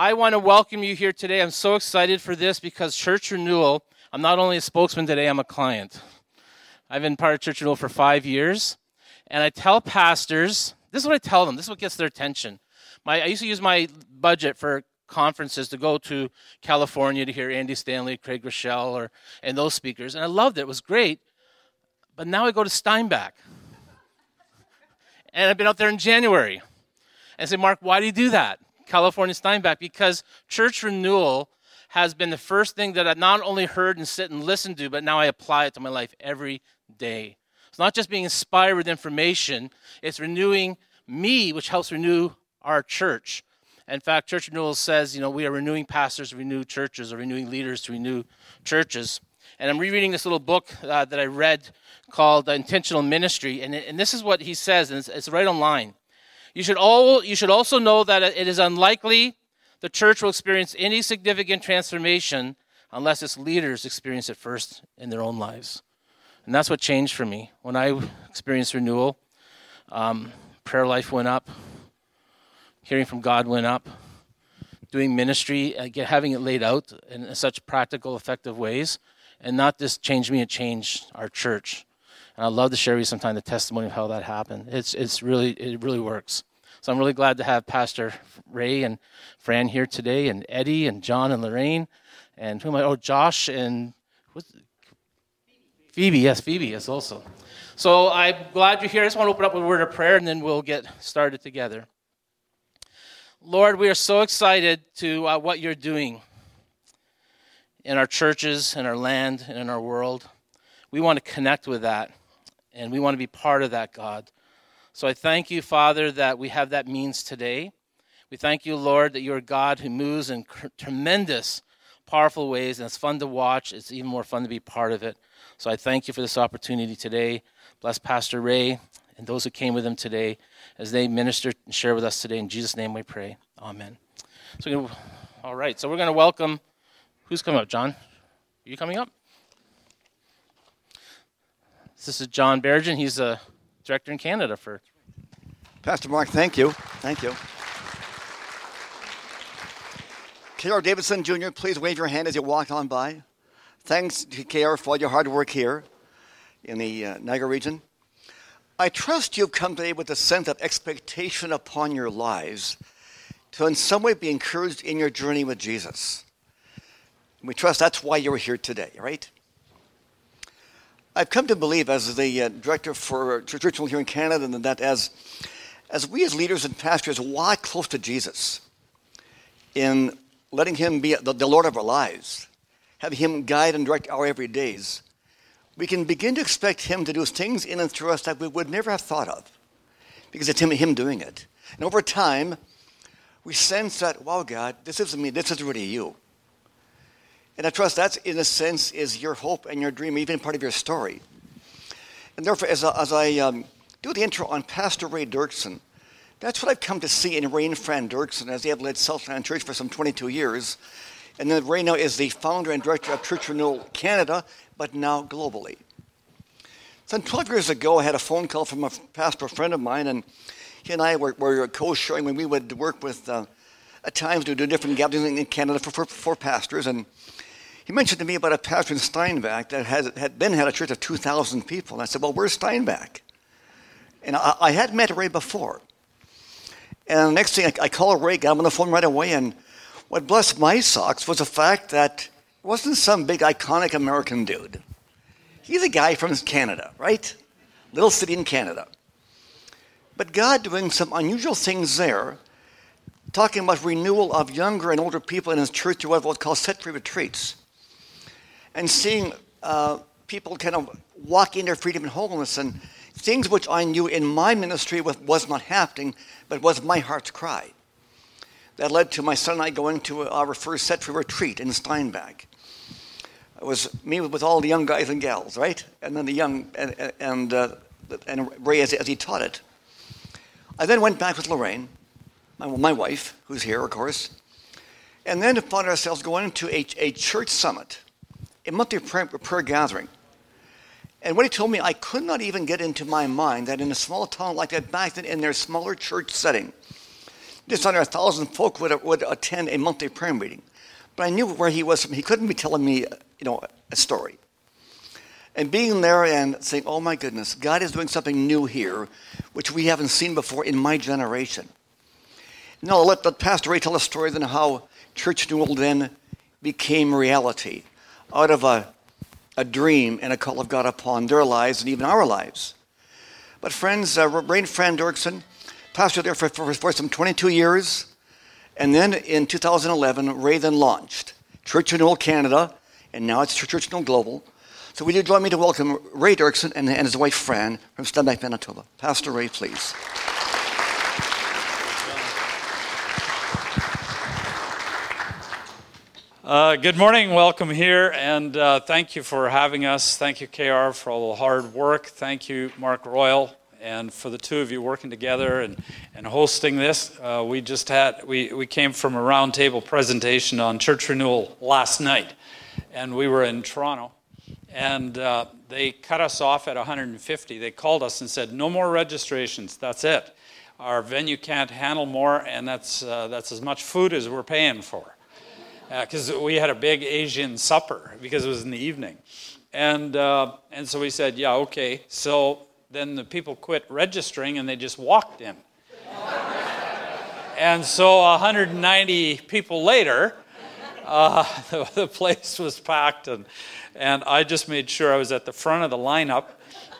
I want to welcome you here today. I'm so excited for this because Church Renewal, I'm not only a spokesman today, I'm a client. I've been part of Church Renewal for five years, and I tell pastors this is what I tell them, this is what gets their attention. My, I used to use my budget for conferences to go to California to hear Andy Stanley, Craig Groeschel, or and those speakers, and I loved it. It was great. But now I go to Steinbach, and I've been out there in January, and I say, Mark, why do you do that? California Steinbach because church renewal has been the first thing that I've not only heard and sit and listen to, but now I apply it to my life every day. It's not just being inspired with information, it's renewing me, which helps renew our church. In fact, Church Renewal says, you know, we are renewing pastors to renew churches or renewing leaders to renew churches. And I'm rereading this little book uh, that I read called Intentional Ministry. And, and this is what he says, and it's, it's right online. You should, all, you should also know that it is unlikely the church will experience any significant transformation unless its leaders experience it first in their own lives. And that's what changed for me. When I experienced renewal, um, prayer life went up, hearing from God went up, doing ministry, uh, having it laid out in such practical, effective ways, and not just change me, it changed our church. And I'd love to share with you sometime the testimony of how that happened. It's, it's really, it really works. So I'm really glad to have Pastor Ray and Fran here today, and Eddie and John and Lorraine, and who am I? Oh, Josh and what's Phoebe. Yes, Phoebe is also. So I'm glad you're here. I just want to open up with a word of prayer, and then we'll get started together. Lord, we are so excited to uh, what you're doing in our churches, in our land, and in our world. We want to connect with that, and we want to be part of that, God. So I thank you, Father, that we have that means today. We thank you, Lord, that you're a God who moves in tremendous, powerful ways, and it's fun to watch. It's even more fun to be part of it. So I thank you for this opportunity today. Bless Pastor Ray and those who came with him today as they minister and share with us today. In Jesus' name we pray. Amen. So, all right, so we're going to welcome. Who's coming up? John? Are you coming up? This is John Bergen. He's a director in Canada for. Pastor Mark, thank you. Thank you. K.R. Davidson Jr., please wave your hand as you walk on by. Thanks to K.R. for all your hard work here in the uh, Niagara region. I trust you've come today with a sense of expectation upon your lives to in some way be encouraged in your journey with Jesus. We trust that's why you're here today, right? I've come to believe, as the uh, director for Church here in Canada, that as, as we as leaders and pastors walk close to Jesus in letting Him be the, the Lord of our lives, having Him guide and direct our every days, we can begin to expect Him to do things in and through us that we would never have thought of because it's Him, him doing it. And over time, we sense that, wow, God, this isn't me, this is really you. And I trust that, in a sense, is your hope and your dream, even part of your story. And therefore, as I, as I um, do the intro on Pastor Ray Duerksen, that's what I've come to see in Ray and Fran Duerksen, as they have led Southland Church for some 22 years. And then Ray now is the founder and director of Church Renewal Canada, but now globally. Some 12 years ago, I had a phone call from a pastor friend of mine, and he and I were, were co-sharing when we would work with, uh, at times, to do different gatherings in Canada for, for, for pastors. And he mentioned to me about a pastor in Steinbach that has, had then had a church of 2,000 people. And I said, Well, where's Steinbach? And I, I had met Ray before. And the next thing, I, I Ray, got him on the phone right away. And what blessed my socks was the fact that it wasn't some big iconic American dude. He's a guy from Canada, right? Little city in Canada. But God doing some unusual things there, talking about renewal of younger and older people in his church through what's called set free retreats and seeing uh, people kind of walk in their freedom and wholeness and things which I knew in my ministry was not happening, but was my heart's cry. That led to my son and I going to our first set free retreat in Steinbach. It was me with all the young guys and gals, right? And then the young, and, and, uh, and Ray as, as he taught it. I then went back with Lorraine, my, my wife, who's here, of course, and then found ourselves going to a, a church summit a monthly prayer, prayer gathering. And what he told me, I could not even get into my mind that in a small town like that, back then in their smaller church setting, just under a thousand folk would, would attend a monthly prayer meeting. But I knew where he was from. He couldn't be telling me, you know, a story. And being there and saying, oh my goodness, God is doing something new here, which we haven't seen before in my generation. Now, let, let Pastor Ray tell a story then how Church Renewal then became reality out of a, a dream and a call of God upon their lives and even our lives. But friends, uh, Ray Fran Duerksen, pastor there for, for, for some 22 years. And then in 2011, Ray then launched Church Renewal Canada, and now it's Church Renewal Global. So will you join me to welcome Ray Duerksen and, and his wife Fran from Steinbach, Manitoba. Pastor Ray, please. Uh, good morning, welcome here, and uh, thank you for having us. Thank you, KR, for all the hard work. Thank you, Mark Royal, and for the two of you working together and, and hosting this. Uh, we just had, we, we came from a roundtable presentation on church renewal last night, and we were in Toronto, and uh, they cut us off at 150. They called us and said, no more registrations, that's it. Our venue can't handle more, and that's, uh, that's as much food as we're paying for because uh, we had a big Asian supper because it was in the evening. And, uh, and so we said, yeah, okay. So then the people quit registering and they just walked in. and so 190 people later, uh, the, the, place was packed, and, and I just made sure I was at the front of the lineup.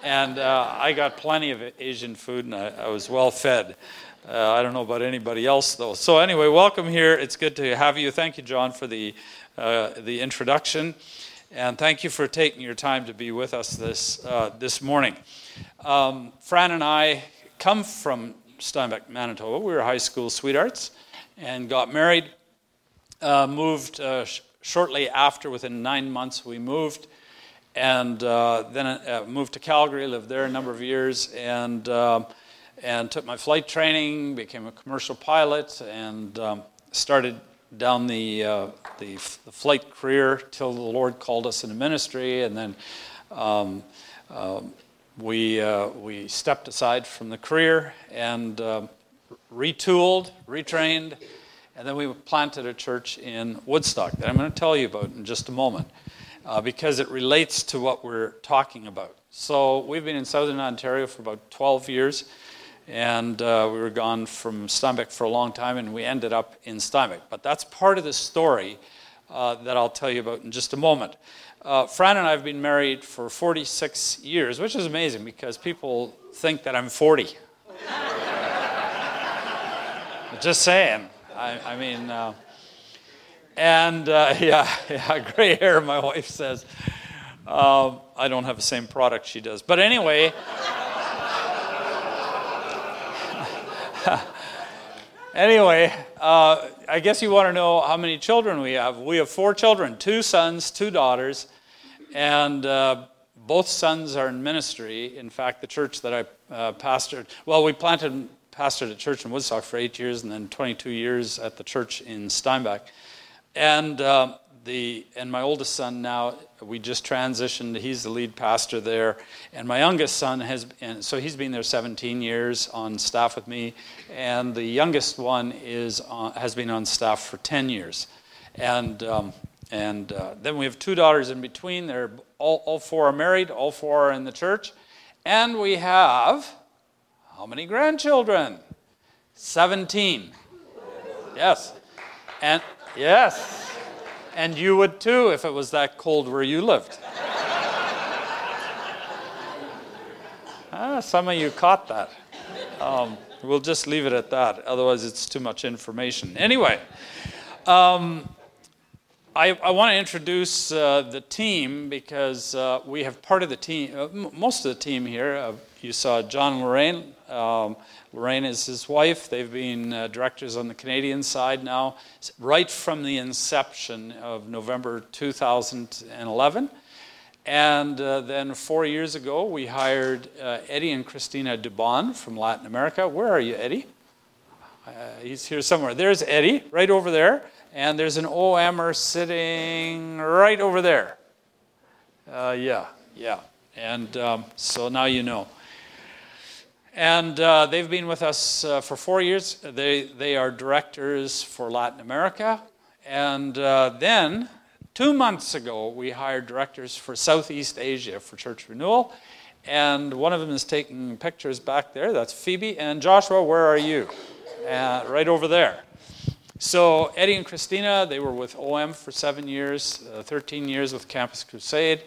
And uh, I got plenty of Asian food, and I, I was well fed. Uh, I don't know about anybody else though. So anyway, welcome here. It's good to have you. Thank you, John, for the uh, the introduction, and thank you for taking your time to be with us this uh, this morning. Um, Fran and I come from Steinbach, Manitoba. We were high school sweethearts, and got married. Uh, moved uh, sh- shortly after, within nine months, we moved and uh, then moved to Calgary, lived there a number of years, and um, and took my flight training, became a commercial pilot, and um, started down the, uh, the, the, flight career till the Lord called us into ministry. And then um, uh, we, uh, we stepped aside from the career and um, retooled, retrained, and then we planted a church in Woodstock that I'm going to tell you about in just a moment. Uh, because it relates to what we're talking about. So, we've been in Southern Ontario for about 12 years and uh, we were gone from Steinbach for a long time, and we ended up in Steinbach. But that's part of the story uh, that I'll tell you about in just a moment. Uh, Fran and I have been married for 46 years, which is amazing because people think that I'm 40. just saying. I, I mean, uh, and uh, yeah, yeah, gray hair, my wife says. Um, I don't have the same product she does. But anyway. anyway, uh, I guess you want to know how many children we have. We have four children two sons, two daughters, and uh, both sons are in ministry. In fact, the church that I uh, pastored, well, we planted, and pastored a church in Woodstock for eight years and then 22 years at the church in Steinbach. And uh, the and my oldest son now we just transitioned. He's the lead pastor there. And my youngest son has and so he's been there 17 years on staff with me. And the youngest one is on, has been on staff for 10 years. And um, and uh, then we have two daughters in between. They're all, all four are married all four are in the church. And we have how many grandchildren? 17 yes. And yes and you would too if it was that cold where you lived. ah, some of you caught that. Um, we'll just leave it at that, otherwise, it's too much information. Anyway, um, I, I want to introduce uh, the team because uh, we have part of the team, uh, m- most of the team here. Uh, you saw John Lorraine. Um, Lorraine is his wife. They've been uh, directors on the Canadian side now, right from the inception of November 2011. And uh, then four years ago, we hired uh, Eddie and Christina Dubon from Latin America. Where are you, Eddie? Uh, he's here somewhere. There's Eddie, right over there. And there's an OMer sitting right over there. Uh, yeah, yeah. And um, so now you know. And uh, they've been with us uh, for four years. They, they are directors for Latin America. And uh, then, two months ago, we hired directors for Southeast Asia for Church Renewal. And one of them is taking pictures back there. That's Phoebe. And Joshua, where are you? Uh, right over there. So Eddie and Christina, they were with OM for seven years, uh, 13 years with Campus Crusade.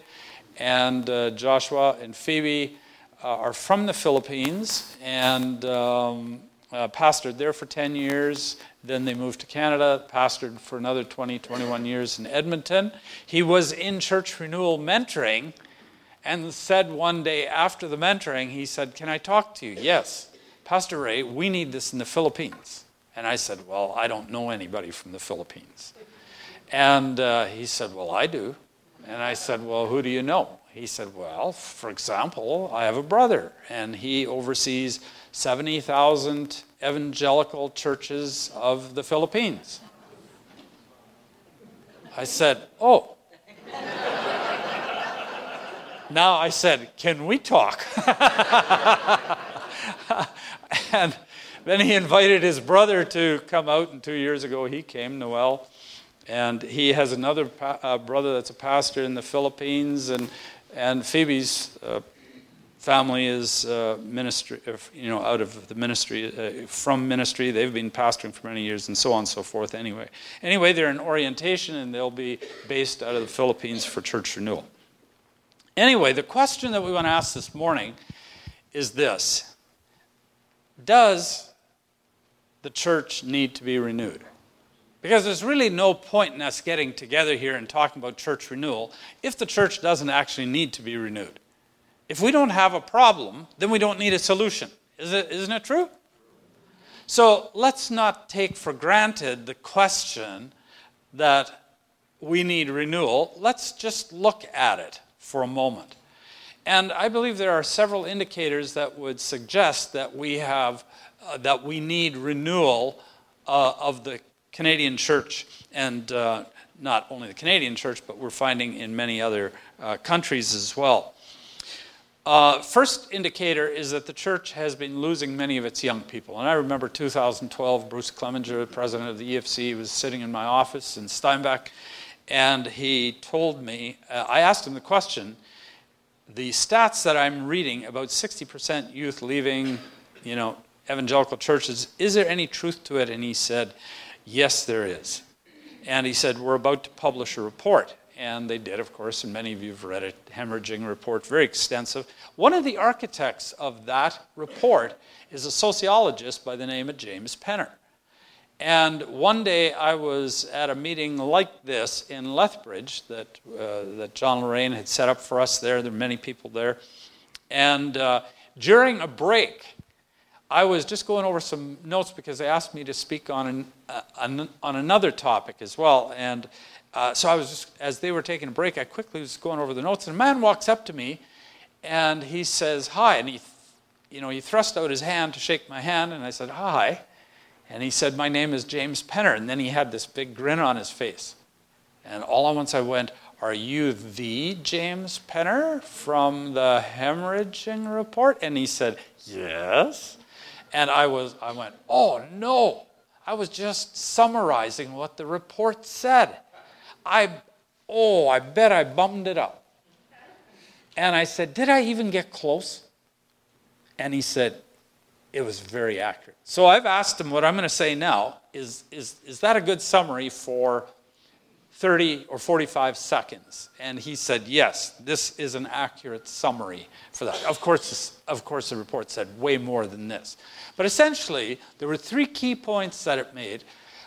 And uh, Joshua and Phoebe are from the Philippines and um, uh, pastored there for 10 years. Then they moved to Canada, pastored for another 20, 21 years in Edmonton. He was in church renewal mentoring and said one day after the mentoring, he said, Can I talk to you? Yes. Pastor Ray, we need this in the Philippines. And I said, Well, I don't know anybody from the Philippines. And uh, he said, Well, I do. And I said, Well, who do you know? He said, Well, for example, I have a brother, and he oversees 70,000 evangelical churches of the Philippines. I said, Oh. now I said, Can we talk? and then he invited his brother to come out, and two years ago he came, Noel. And he has another pa- uh, brother that's a pastor in the Philippines, and and Phoebe's uh, family is uh, ministry, you know, out of the ministry, uh, from ministry. They've been pastoring for many years, and so on and so forth. Anyway, anyway, they're in orientation, and they'll be based out of the Philippines for church renewal. Anyway, the question that we want to ask this morning is this: Does the church need to be renewed? Because there's really no point in us getting together here and talking about church renewal if the church doesn't actually need to be renewed. If we don't have a problem, then we don't need a solution. Is it, isn't it true? So let's not take for granted the question that we need renewal. Let's just look at it for a moment. And I believe there are several indicators that would suggest that we have uh, that we need renewal uh, of the Canadian church, and uh, not only the Canadian church, but we're finding in many other uh, countries as well. Uh, first indicator is that the church has been losing many of its young people. And I remember 2012, Bruce Clemenger, president of the EFC, was sitting in my office in Steinbach, and he told me, uh, I asked him the question, the stats that I'm reading about 60% youth leaving, you know, evangelical churches, is there any truth to it? And he said, Yes, there is. And he said, We're about to publish a report. And they did, of course, and many of you have read it, hemorrhaging report, very extensive. One of the architects of that report is a sociologist by the name of James Penner. And one day I was at a meeting like this in Lethbridge that, uh, that John Lorraine had set up for us there. There were many people there. And uh, during a break, I was just going over some notes because they asked me to speak on, an, uh, on, on, another topic as well. And uh, so I was just, as they were taking a break, I quickly was going over the notes. And a man walks up to me and he says, Hi. And he, you know, he thrust out his hand to shake my hand. And I said, Hi. And he said, My name is James Penner. And then he had this big grin on his face. And all at once I went, Are you the James Penner from the hemorrhaging report? And he said, Yes. And I was, I went, oh no. I was just summarizing what the report said. I, oh, I bet I bummed it up. And I said, did I even get close? And he said, it was very accurate. So I've asked him what I'm going to say now is, is, is that a good summary for 30 or 45 seconds? And he said, yes, this is an accurate summary for that. Of course, of course, the report said way more than this. But essentially, there were three key points that it made.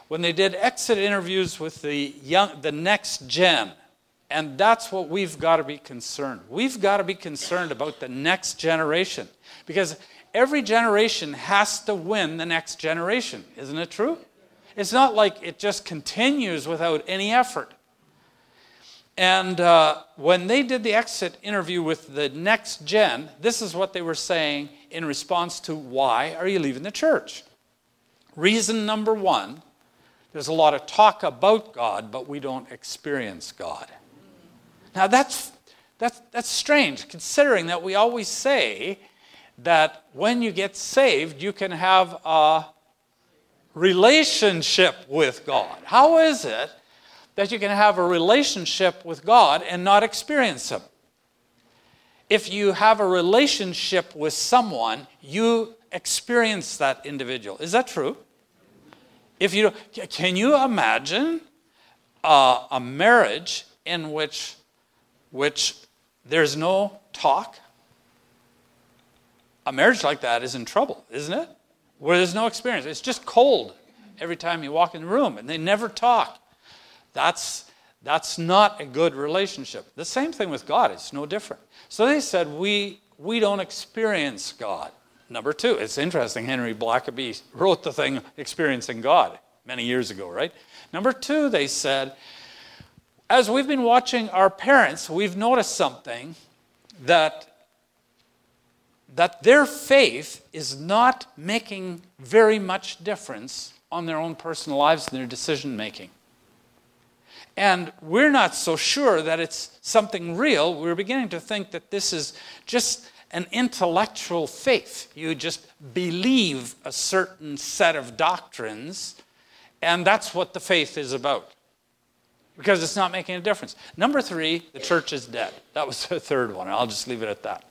When they did exit interviews with the, young, the next gen, and that's what we've got to be concerned. We've got to be concerned about the next generation because every generation has to win the next generation. Isn't it true? It's not like it just continues without any effort. And uh, when they did the exit interview with the next gen, this is what they were saying in response to why are you leaving the church? Reason number one there's a lot of talk about God, but we don't experience God. Now that's, that's, that's strange, considering that we always say that when you get saved, you can have a relationship with God. How is it that you can have a relationship with God and not experience Him? If you have a relationship with someone, you experience that individual. Is that true? If you can you imagine uh, a marriage in which which there's no talk? A marriage like that is in trouble, isn't it? Where there's no experience. It's just cold every time you walk in the room and they never talk. That's that's not a good relationship. The same thing with God, it's no different. So they said we we don't experience God. Number two, it's interesting, Henry Blackaby wrote the thing Experiencing God many years ago, right? Number two, they said, as we've been watching our parents, we've noticed something that that their faith is not making very much difference on their own personal lives and their decision making. And we're not so sure that it's something real. We're beginning to think that this is just an intellectual faith. You just believe a certain set of doctrines, and that's what the faith is about. Because it's not making a difference. Number three, the church is dead. That was the third one. I'll just leave it at that.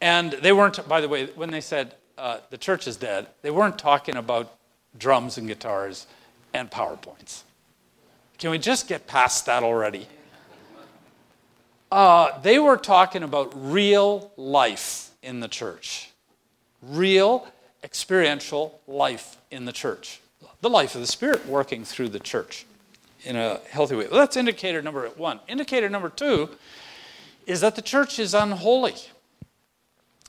And they weren't, by the way, when they said uh, the church is dead, they weren't talking about drums and guitars and PowerPoints. Can we just get past that already? Uh, they were talking about real life in the church, real experiential life in the church, the life of the Spirit working through the church in a healthy way. Well, that's indicator number one. Indicator number two is that the church is unholy.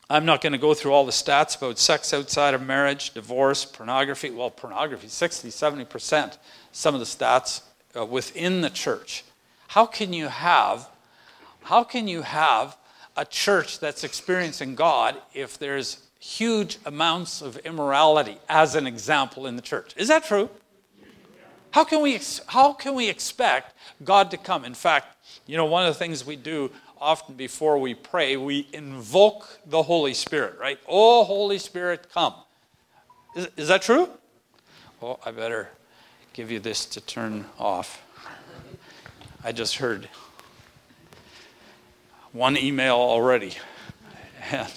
I'm not going to go through all the stats about sex outside of marriage, divorce, pornography. Well, pornography, 60, 70%, some of the stats uh, within the church. How can you have how can you have a church that's experiencing God if there's huge amounts of immorality as an example in the church? Is that true? How can we how can we expect God to come? In fact, you know one of the things we do often before we pray, we invoke the Holy Spirit, right? Oh, Holy Spirit, come. Is, is that true? Well, I better give you this to turn off. I just heard one email already. And,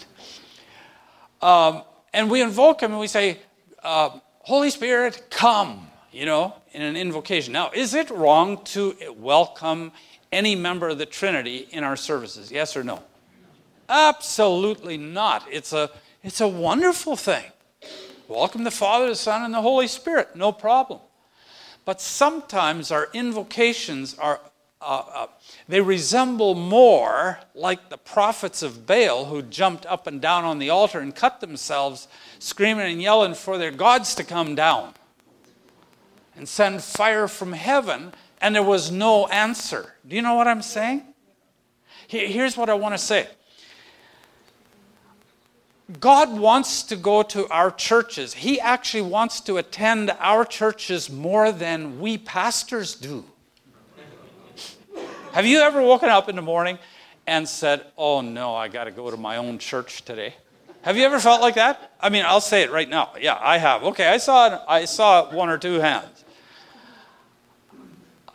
um, and we invoke him and we say, uh, Holy Spirit, come, you know, in an invocation. Now, is it wrong to welcome any member of the Trinity in our services? Yes or no? Absolutely not. It's a, it's a wonderful thing. Welcome the Father, the Son, and the Holy Spirit. No problem. But sometimes our invocations are, uh, uh, they resemble more like the prophets of Baal who jumped up and down on the altar and cut themselves, screaming and yelling for their gods to come down and send fire from heaven, and there was no answer. Do you know what I'm saying? Here's what I want to say God wants to go to our churches. He actually wants to attend our churches more than we pastors do. Have you ever woken up in the morning and said, Oh no, I got to go to my own church today? Have you ever felt like that? I mean, I'll say it right now. Yeah, I have. Okay, I saw, I saw one or two hands.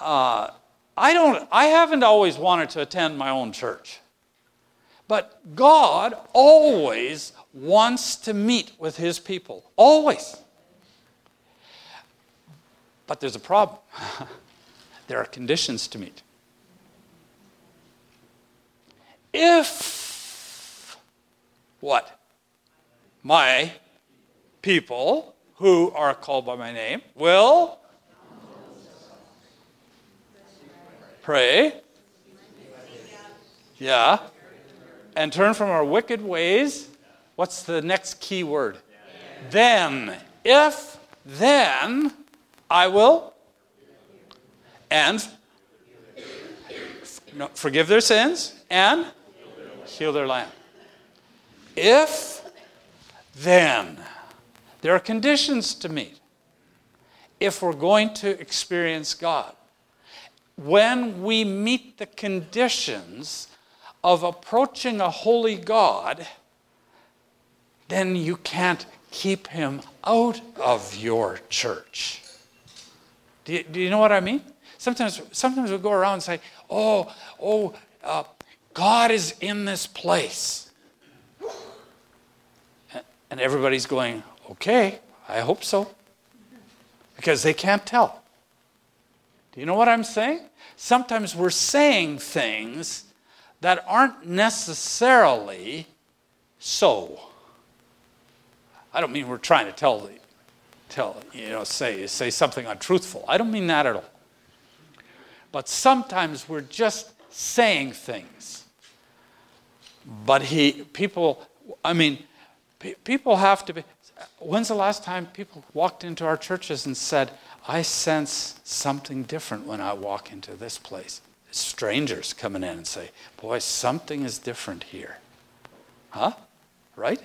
Uh, I don't. I haven't always wanted to attend my own church. But God always wants to meet with his people. Always. But there's a problem. there are conditions to meet. If what? My people who are called by my name will pray. Yeah. And turn from our wicked ways What's the next key word? Then. If then I will and forgive their sins and heal their land. If then there are conditions to meet if we're going to experience God. When we meet the conditions of approaching a holy God, then you can't keep him out of your church. Do you, do you know what I mean? Sometimes, sometimes we go around and say, oh, oh, uh, God is in this place. And everybody's going, okay, I hope so. Because they can't tell. Do you know what I'm saying? Sometimes we're saying things that aren't necessarily so. I don't mean we're trying to tell, tell you know, say, say something untruthful. I don't mean that at all. But sometimes we're just saying things. But he, people, I mean, people have to be. When's the last time people walked into our churches and said, I sense something different when I walk into this place? Strangers coming in and say, Boy, something is different here. Huh? Right?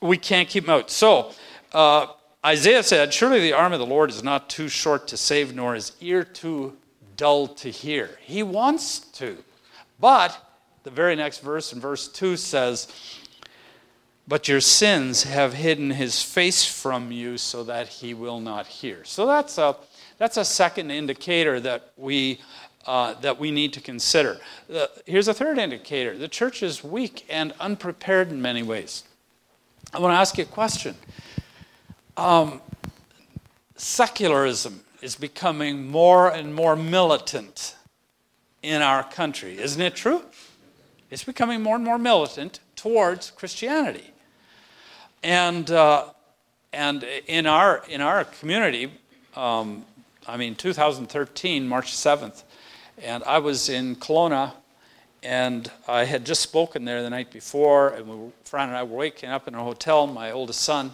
We can't keep them out. So, uh, Isaiah said, Surely the arm of the Lord is not too short to save, nor his ear too dull to hear. He wants to. But the very next verse in verse 2 says, but your sins have hidden his face from you so that he will not hear. So that's a, that's a second indicator that we, uh, that we need to consider. Here's a third indicator the church is weak and unprepared in many ways. I want to ask you a question. Um, secularism is becoming more and more militant in our country, isn't it true? It's becoming more and more militant towards Christianity. And, uh, and in, our, in our community, um, I mean, 2013, March 7th, and I was in Kelowna, and I had just spoken there the night before, and we, Fran and I were waking up in a hotel. My oldest son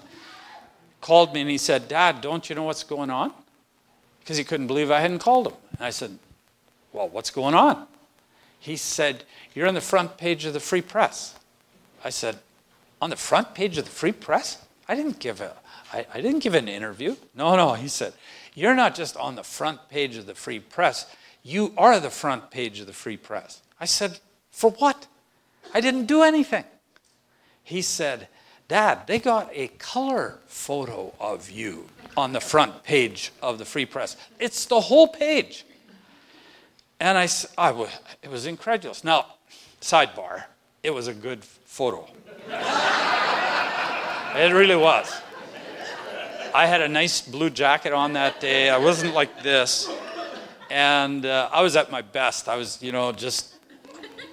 called me and he said, Dad, don't you know what's going on? Because he couldn't believe I hadn't called him. And I said, Well, what's going on? He said, You're on the front page of the Free Press. I said, on the front page of the Free Press? I didn't give a, I, I didn't give an interview. No, no, he said, you're not just on the front page of the Free Press, you are the front page of the Free Press. I said, for what? I didn't do anything. He said, Dad, they got a color photo of you on the front page of the Free Press. It's the whole page. And I, I was, it was incredulous. Now, sidebar, it was a good photo. it really was. I had a nice blue jacket on that day. I wasn't like this. And uh, I was at my best. I was, you know, just,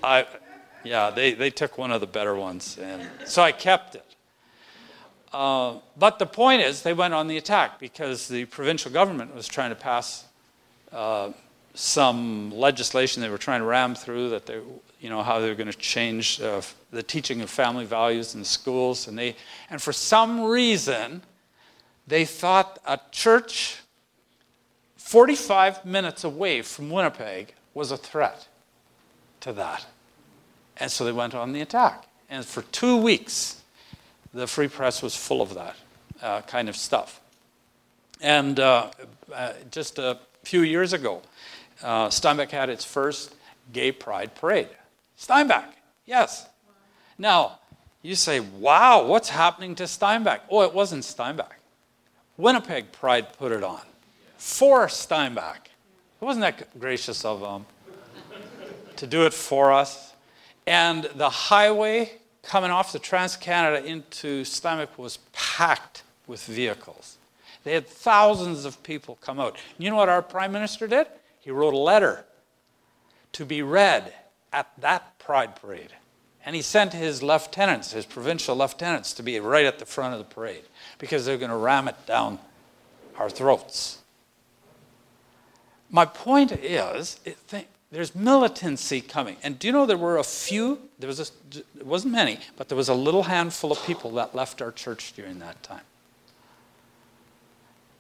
I, yeah, they, they took one of the better ones. And so I kept it. Uh, but the point is, they went on the attack because the provincial government was trying to pass uh, some legislation they were trying to ram through that they, you know, how they were going to change uh, the teaching of family values in schools. And, they, and for some reason, they thought a church 45 minutes away from Winnipeg was a threat to that. And so they went on the attack. And for two weeks, the Free Press was full of that uh, kind of stuff. And uh, uh, just a few years ago, uh, Steinbach had its first gay pride parade. Steinbach, yes. Now, you say, wow, what's happening to Steinbach? Oh, it wasn't Steinbach. Winnipeg Pride put it on for Steinbach. Wasn't that gracious of them to do it for us? And the highway coming off the Trans Canada into Steinbach was packed with vehicles. They had thousands of people come out. You know what our prime minister did? He wrote a letter to be read at that pride parade. And he sent his lieutenants, his provincial lieutenants, to be right at the front of the parade because they're going to ram it down our throats. My point is, there's militancy coming. And do you know there were a few, there was a, it wasn't many, but there was a little handful of people that left our church during that time.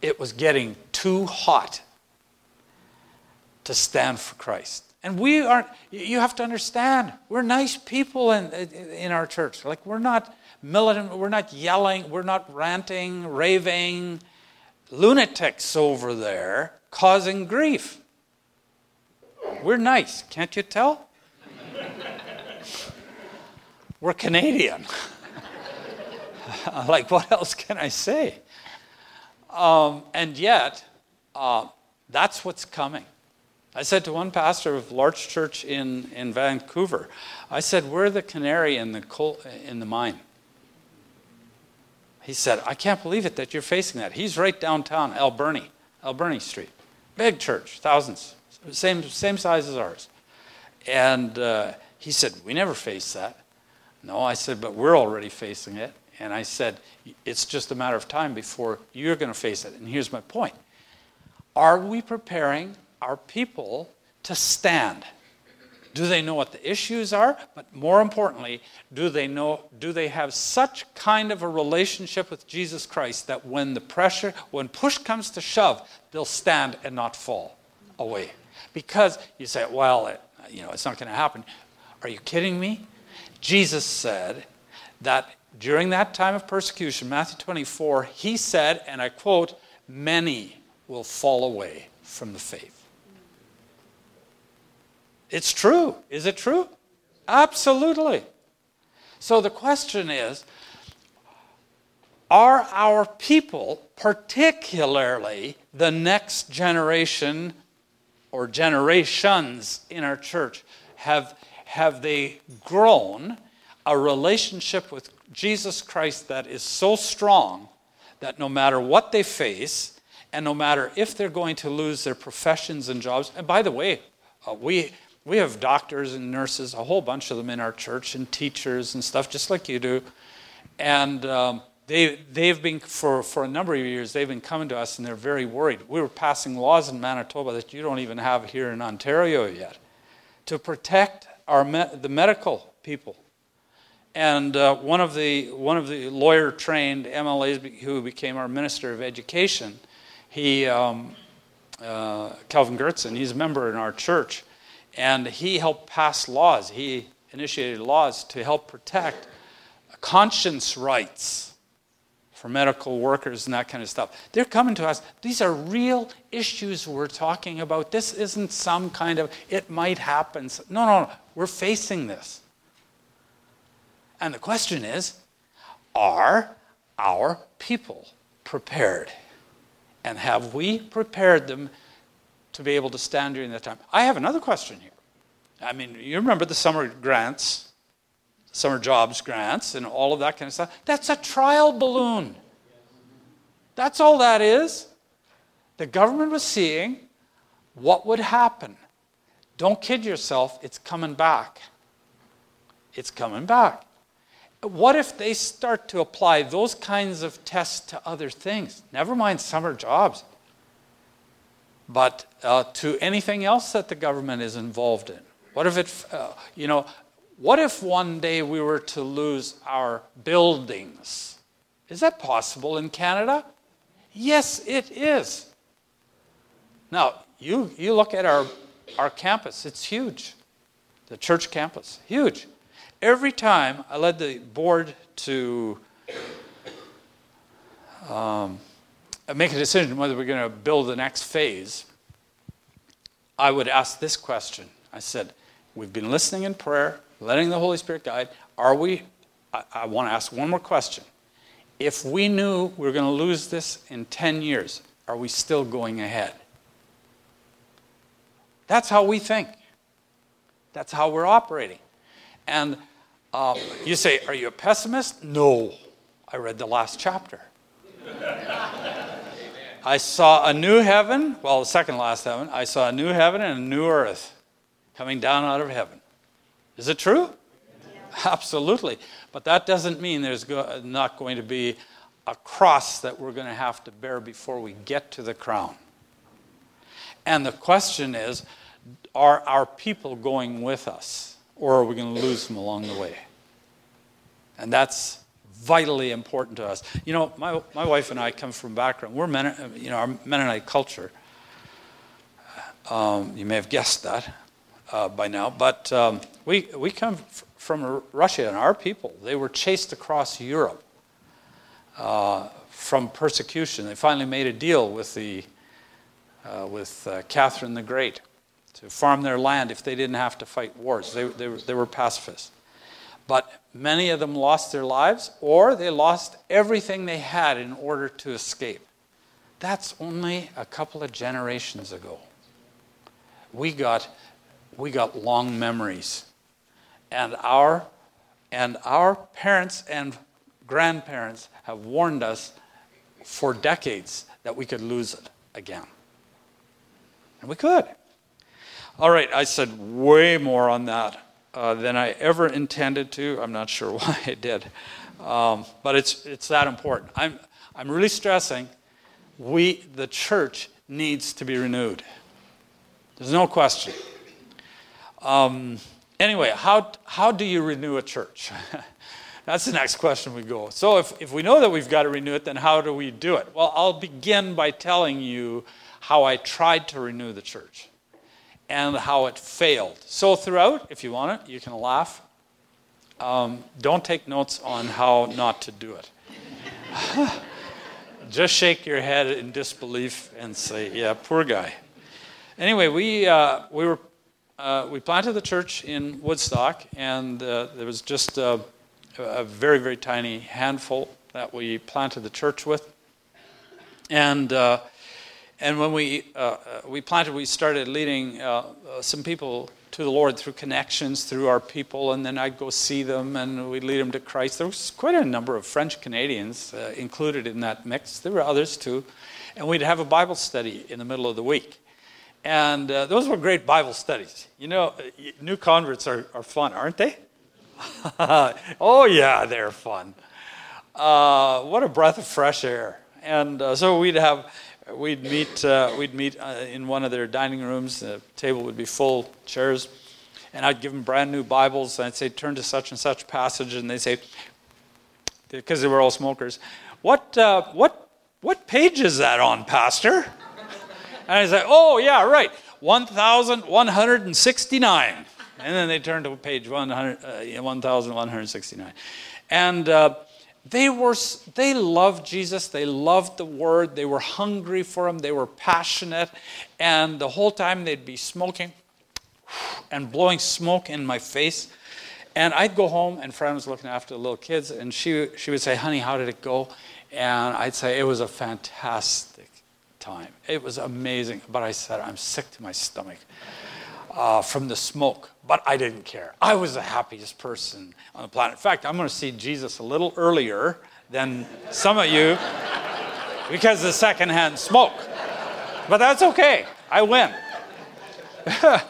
It was getting too hot to stand for Christ. And we aren't, you have to understand, we're nice people in, in our church. Like, we're not militant, we're not yelling, we're not ranting, raving, lunatics over there causing grief. We're nice, can't you tell? we're Canadian. like, what else can I say? Um, and yet, uh, that's what's coming. I said to one pastor of large church in, in Vancouver, I said, We're the canary in the, coal, in the mine. He said, I can't believe it that you're facing that. He's right downtown, Alberni, Alberni Street. Big church, thousands, same, same size as ours. And uh, he said, We never face that. No, I said, But we're already facing it. And I said, It's just a matter of time before you're going to face it. And here's my point Are we preparing our people to stand? Do they know what the issues are? But more importantly, do they know do they have such kind of a relationship with Jesus Christ that when the pressure, when push comes to shove, they'll stand and not fall away? Because you say, well, it, you know, it's not going to happen. Are you kidding me? Jesus said that during that time of persecution, Matthew 24, he said, and I quote, many will fall away from the faith. It's true. Is it true? Absolutely. So the question is are our people, particularly the next generation or generations in our church, have, have they grown a relationship with Jesus Christ that is so strong that no matter what they face, and no matter if they're going to lose their professions and jobs, and by the way, uh, we, we have doctors and nurses, a whole bunch of them in our church, and teachers and stuff, just like you do. And um, they, they've been, for, for a number of years, they've been coming to us and they're very worried. We were passing laws in Manitoba that you don't even have here in Ontario yet to protect our me- the medical people. And uh, one of the one of the lawyer trained MLAs who became our minister of education, he um, uh, Kelvin Goertzen, he's a member in our church, and he helped pass laws. He initiated laws to help protect conscience rights for medical workers and that kind of stuff. They're coming to us. These are real issues we're talking about. This isn't some kind of, it might happen. No, no, no. We're facing this. And the question is are our people prepared? And have we prepared them to be able to stand during that time. I have another question here. I mean, you remember the summer grants, summer jobs grants, and all of that kind of stuff. That's a trial balloon. That's all that is. The government was seeing what would happen. Don't kid yourself, it's coming back. It's coming back. What if they start to apply those kinds of tests to other things? Never mind summer jobs but uh, to anything else that the government is involved in. What if it, uh, you know, what if one day we were to lose our buildings? Is that possible in Canada? Yes, it is. Now, you, you look at our, our campus, it's huge. The church campus, huge. Every time I led the board to um, make a decision whether we're going to build the next phase, I would ask this question. I said, We've been listening in prayer, letting the Holy Spirit guide. Are we? I, I want to ask one more question. If we knew we were going to lose this in 10 years, are we still going ahead? That's how we think. That's how we're operating. And um, you say, Are you a pessimist? No. I read the last chapter. I saw a new heaven, well, the second last heaven. I saw a new heaven and a new earth coming down out of heaven. Is it true? Yeah. Absolutely. But that doesn't mean there's go- not going to be a cross that we're going to have to bear before we get to the crown. And the question is are our people going with us, or are we going to lose them along the way? And that's vitally important to us. You know, my, my wife and I come from background. We're, Men, you know, our Mennonite culture. Um, you may have guessed that uh, by now, but um, we, we come f- from Russia, and our people, they were chased across Europe uh, from persecution. They finally made a deal with, the, uh, with uh, Catherine the Great to farm their land if they didn't have to fight wars. They, they, were, they were pacifists. But many of them lost their lives or they lost everything they had in order to escape. That's only a couple of generations ago. We got, we got long memories. And our, and our parents and grandparents have warned us for decades that we could lose it again. And we could. All right, I said way more on that uh, than I ever intended to. I'm not sure why I did. Um, but it's, it's that important. I'm, I'm really stressing we, the church, needs to be renewed. There's no question. Um, anyway, how, how do you renew a church? That's the next question we go. So, if, if we know that we've got to renew it, then how do we do it? Well, I'll begin by telling you how I tried to renew the church and how it failed. So, throughout, if you want it, you can laugh. Um, don't take notes on how not to do it. Just shake your head in disbelief and say, "Yeah, poor guy." Anyway, we uh, we were uh, we planted the church in Woodstock, and uh, there was just a, a, very very tiny handful that we planted the church with, and uh, and when we, uh, uh, we planted, we started leading uh, uh, some people to the Lord through connections, through our people, and then I'd go see them and we'd lead them to Christ. There was quite a number of French Canadians uh, included in that mix. There were others too. And we'd have a Bible study in the middle of the week. And uh, those were great Bible studies. You know, new converts are, are fun, aren't they? oh, yeah, they're fun. what a breath of fresh air. And so we'd have we'd meet, uh, we'd meet uh, in one of their dining rooms. The table would be full, chairs. And I'd give them brand new Bibles. And I'd say, turn to such and such passage. And they'd say, because they were all smokers, what, uh, what, what page is that on, Pastor? And I'd say, oh, yeah, right, 1,169. And then they turn to page 100, uh, 1,169. And uh, they were they loved jesus. They loved the word. They were hungry for him. They were passionate. And the whole time they'd be smoking and blowing smoke in my face. And i'd go home and fran was looking after the little kids and she, she would say honey how did it go? And i'd say it was a fantastic time. It was amazing. But i said i'm sick to my stomach uh, from the smoke, but I didn't care. I was the happiest person on the planet. In fact, I'm going to see Jesus a little earlier than some of you because of the secondhand smoke. But that's okay. I win.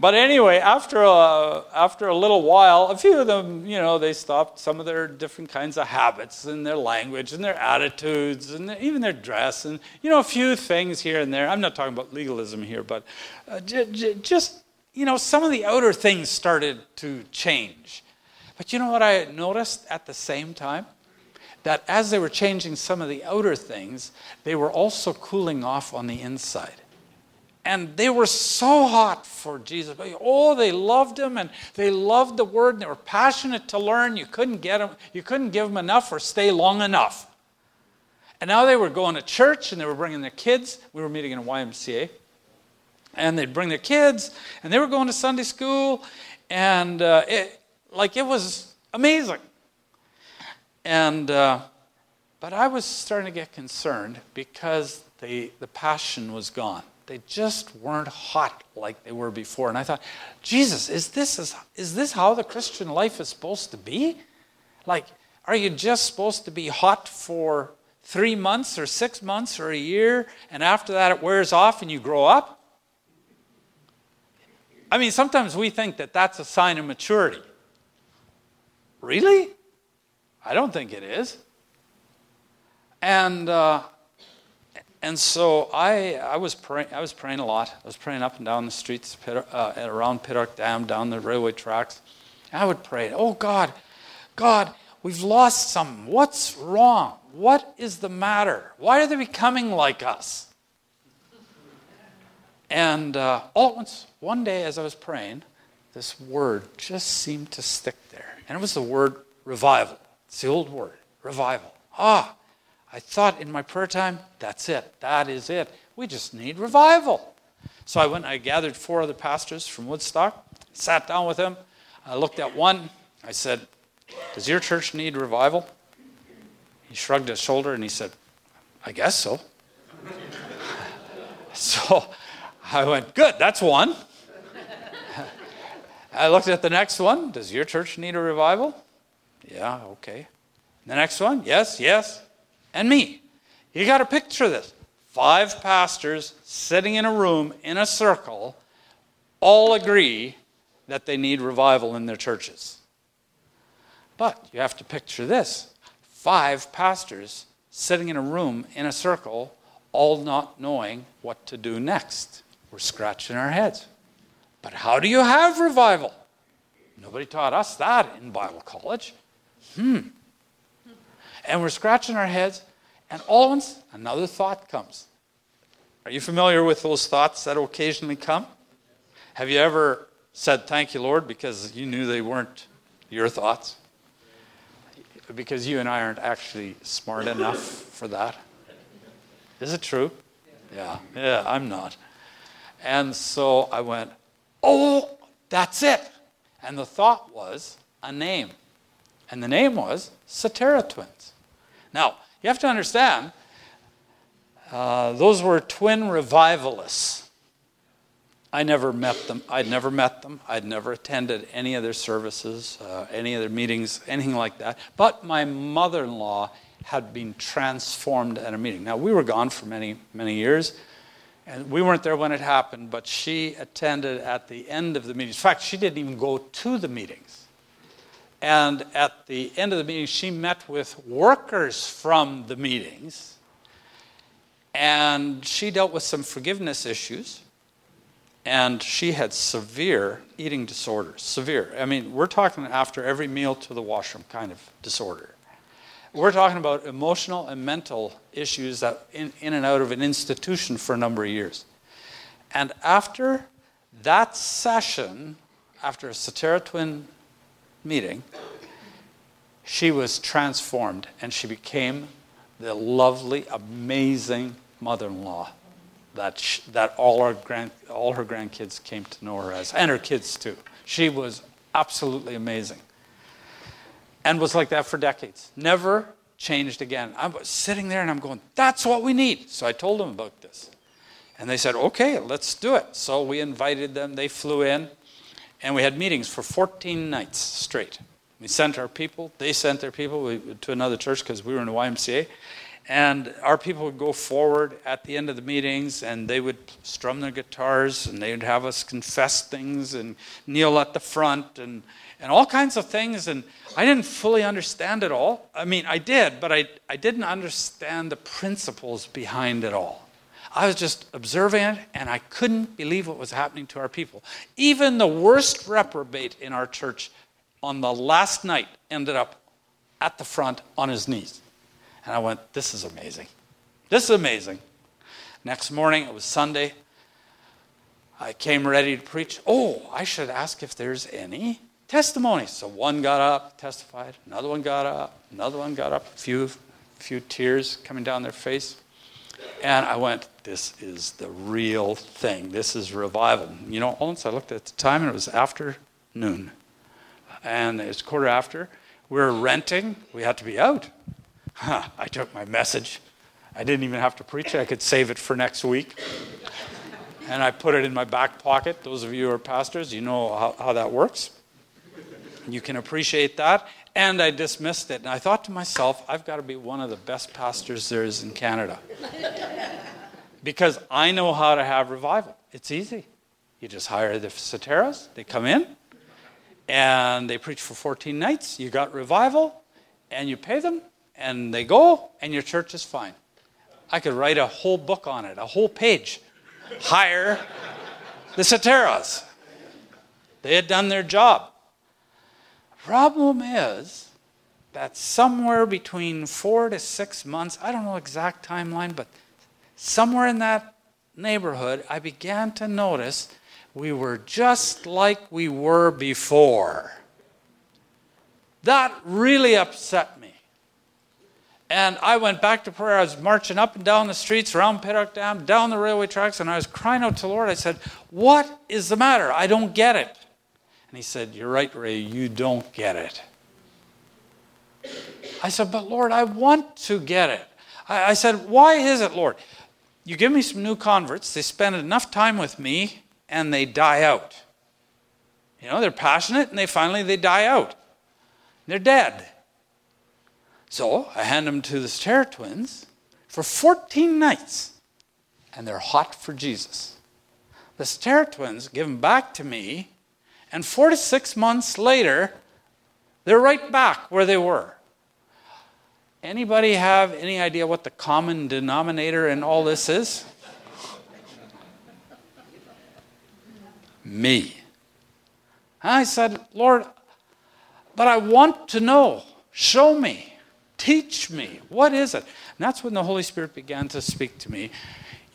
But anyway, after a, after a little while, a few of them, you know, they stopped some of their different kinds of habits and their language and their attitudes and their, even their dress and, you know, a few things here and there. I'm not talking about legalism here, but uh, j- j- just, you know, some of the outer things started to change. But you know what I noticed at the same time? That as they were changing some of the outer things, they were also cooling off on the inside and they were so hot for Jesus. Oh, they loved him and they loved the word and they were passionate to learn. You couldn't get them, you couldn't give them enough or stay long enough. And now they were going to church and they were bringing their kids. We were meeting in a YMCA. And they'd bring their kids and they were going to Sunday school. And uh, it, like it was amazing. And, uh, but I was starting to get concerned because the, the passion was gone. They just weren't hot like they were before. And I thought, Jesus, is this, is, is this how the Christian life is supposed to be? Like, are you just supposed to be hot for three months or six months or a year, and after that it wears off and you grow up? I mean, sometimes we think that that's a sign of maturity. Really? I don't think it is. And uh, and so I, I, was praying, I was praying a lot. I was praying up and down the streets uh, around Pittock Dam, down the railway tracks. I would pray, Oh God, God, we've lost some. What's wrong? What is the matter? Why are they becoming like us? And uh, all at once, one day as I was praying, this word just seemed to stick there. And it was the word revival. It's the old word, revival. Ah, I thought in my prayer time, that's it. That is it. We just need revival. So I went I gathered four other pastors from Woodstock, sat down with them. I looked at one. I said, Does your church need revival? He shrugged his shoulder and he said, I guess so. so I went, Good, that's one. I looked at the next one. Does your church need a revival? Yeah, okay. The next one, yes, yes. And me. You got to picture this five pastors sitting in a room in a circle all agree that they need revival in their churches. But you have to picture this five pastors sitting in a room in a circle, all not knowing what to do next. We're scratching our heads. But how do you have revival? Nobody taught us that in Bible college. Hmm. And we're scratching our heads, and all of once another thought comes. Are you familiar with those thoughts that occasionally come? Have you ever said, Thank you, Lord, because you knew they weren't your thoughts? Because you and I aren't actually smart enough for that. Is it true? Yeah, yeah, I'm not. And so I went, Oh, that's it. And the thought was a name. And the name was Sutera Twins. Now, you have to understand, uh, those were twin revivalists. I never met them. I'd never met them. I'd never attended any of their services, uh, any of their meetings, anything like that. But my mother in law had been transformed at a meeting. Now, we were gone for many, many years, and we weren't there when it happened, but she attended at the end of the meetings. In fact, she didn't even go to the meetings. And at the end of the meeting, she met with workers from the meetings, and she dealt with some forgiveness issues and she had severe eating disorders. Severe. I mean, we're talking after every meal to the washroom kind of disorder. We're talking about emotional and mental issues that in, in and out of an institution for a number of years. And after that session, after a Sutera Twin meeting, she was transformed and she became the lovely, amazing mother in law that, she, that all, our grand, all her grandkids came to know her as, and her kids too. She was absolutely amazing. And was like that for decades. Never changed again. I was sitting there and I'm going, that's what we need. So I told them about this. And they said, okay, let's do it. So we invited them. They flew in. And we had meetings for 14 nights straight. We sent our people. They sent their people to another church because we were in the YMCA. And our people would go forward at the end of the meetings and they would strum their guitars and they would have us confess things and kneel at the front and, and all kinds of things. And I didn't fully understand it all. I mean, I did, but I, I didn't understand the principles behind it all. I was just observing and I couldn't believe what was happening to our people. Even the worst reprobate in our church on the last night ended up at the front on his knees. And I went, This is amazing. This is amazing. Next morning, it was Sunday. I came ready to preach. Oh, I should ask if there's any testimonies. So one got up, testified. Another one got up. Another one got up. A few, few tears coming down their face. And I went, This is the real thing. This is revival. You know, once I looked at the time and it was afternoon. And it's quarter after. We were renting. We had to be out. Huh, I took my message. I didn't even have to preach it. I could save it for next week. and I put it in my back pocket. Those of you who are pastors, you know how, how that works. You can appreciate that. And I dismissed it. And I thought to myself, I've got to be one of the best pastors there is in Canada. because I know how to have revival. It's easy. You just hire the Suteras, they come in, and they preach for 14 nights. You got revival, and you pay them, and they go, and your church is fine. I could write a whole book on it, a whole page. Hire the Suteras. They had done their job. Problem is that somewhere between four to six months, I don't know exact timeline, but somewhere in that neighborhood, I began to notice we were just like we were before. That really upset me. And I went back to prayer. I was marching up and down the streets around Pittock Dam, down the railway tracks, and I was crying out to the Lord. I said, What is the matter? I don't get it. And he said, You're right, Ray, you don't get it. I said, But Lord, I want to get it. I, I said, Why is it, Lord? You give me some new converts, they spend enough time with me, and they die out. You know, they're passionate, and they finally they die out. They're dead. So I hand them to the Sutera twins for 14 nights, and they're hot for Jesus. The Sutera twins give them back to me, and four to six months later, they're right back where they were. Anybody have any idea what the common denominator in all this is? Me. I said, Lord, but I want to know. Show me. Teach me. What is it? And that's when the Holy Spirit began to speak to me.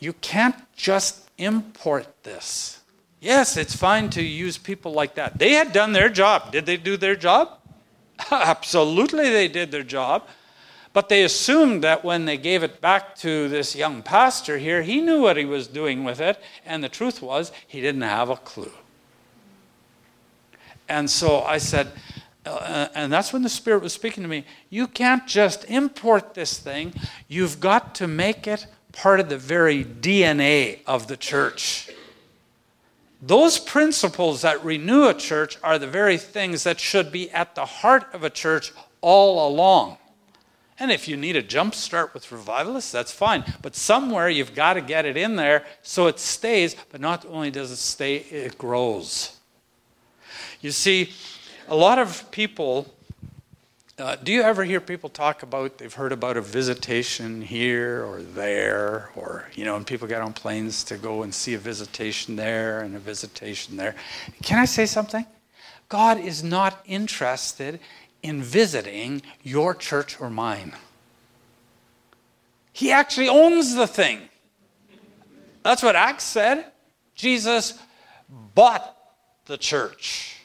You can't just import this. Yes, it's fine to use people like that. They had done their job. Did they do their job? Absolutely, they did their job. But they assumed that when they gave it back to this young pastor here, he knew what he was doing with it. And the truth was, he didn't have a clue. And so I said, uh, and that's when the Spirit was speaking to me. You can't just import this thing, you've got to make it part of the very DNA of the church. Those principles that renew a church are the very things that should be at the heart of a church all along. And if you need a jump start with revivalists, that's fine. But somewhere you've got to get it in there so it stays, but not only does it stay, it grows. You see, a lot of people uh, do you ever hear people talk about they've heard about a visitation here or there, or you know, and people get on planes to go and see a visitation there and a visitation there? Can I say something? God is not interested in visiting your church or mine. He actually owns the thing. That's what Acts said. Jesus bought the church.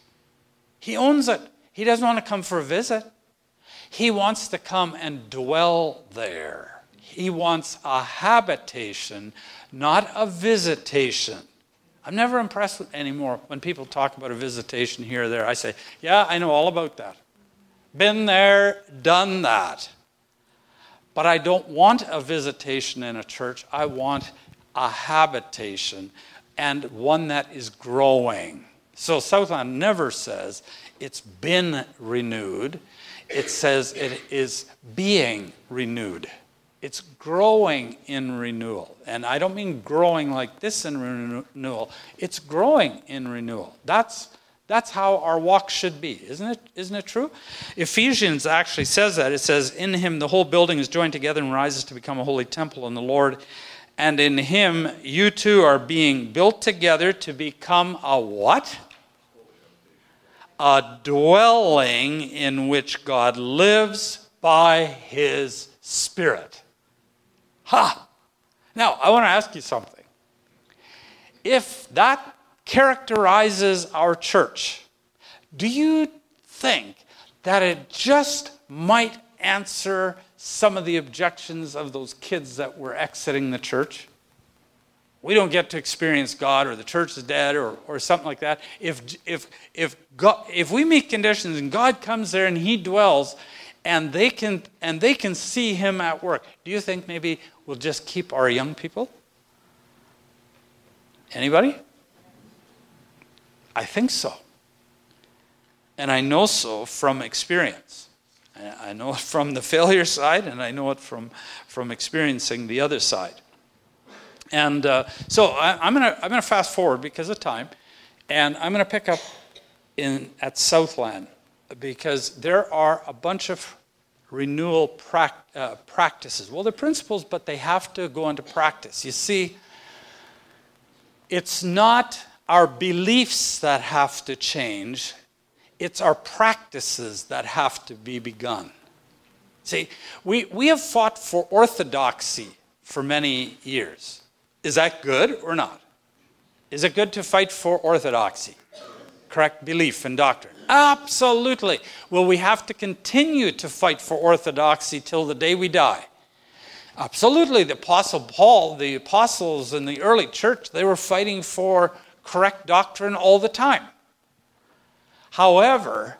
He owns it. He doesn't want to come for a visit. He wants to come and dwell there. He wants a habitation, not a visitation. I'm never impressed anymore when people talk about a visitation here or there. I say, Yeah, I know all about that. Been there, done that. But I don't want a visitation in a church. I want a habitation and one that is growing. So Southland never says it's been renewed it says it is being renewed. It's growing in renewal. And I don't mean growing like this in renewal, it's growing in renewal. That's, that's how our walk should be, isn't it? Isn't it true? Ephesians actually says that. It says, In him the whole building is joined together and rises to become a holy temple in the Lord. And in him you two are being built together to become a what? A dwelling in which God lives by his Spirit. Ha! Now, I want to ask you something. If that characterizes our church, do you think that it just might answer some of the objections of those kids that were exiting the church? We don't get to experience God or the church is dead or, or something like that. If, if, if, God, if we meet conditions and God comes there and he dwells and they, can, and they can see him at work, do you think maybe we'll just keep our young people? Anybody? I think so. And I know so from experience. I know it from the failure side and I know it from, from experiencing the other side. And uh, so I, am going to fast forward because of time, and I'm going to pick up in, at Southland because there are a bunch of renewal pra- uh, practices. Well, they're principles, but they have to go into practice. You see, it's not our beliefs that have to change, it's our practices that have to be begun. See, we, we have fought for orthodoxy for many years. Is that good or not? Is it good to fight for orthodoxy? Correct belief and doctrine? Absolutely. Will we have to continue to fight for orthodoxy till the day we die? Absolutely. The Apostle Paul, the apostles in the early church, they were fighting for correct doctrine all the time. However,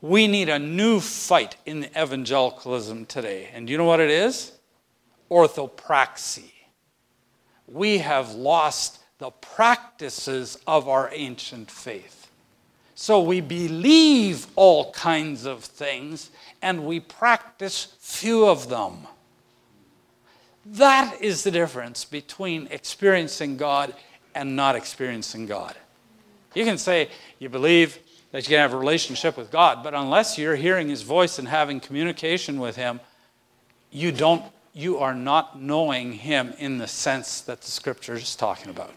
we need a new fight in evangelicalism today. And you know what it is? Orthopraxy. We have lost the practices of our ancient faith. So we believe all kinds of things and we practice few of them. That is the difference between experiencing God and not experiencing God. You can say you believe that you can have a relationship with God, but unless you're hearing his voice and having communication with him, you don't you are not knowing him in the sense that the scripture is talking about.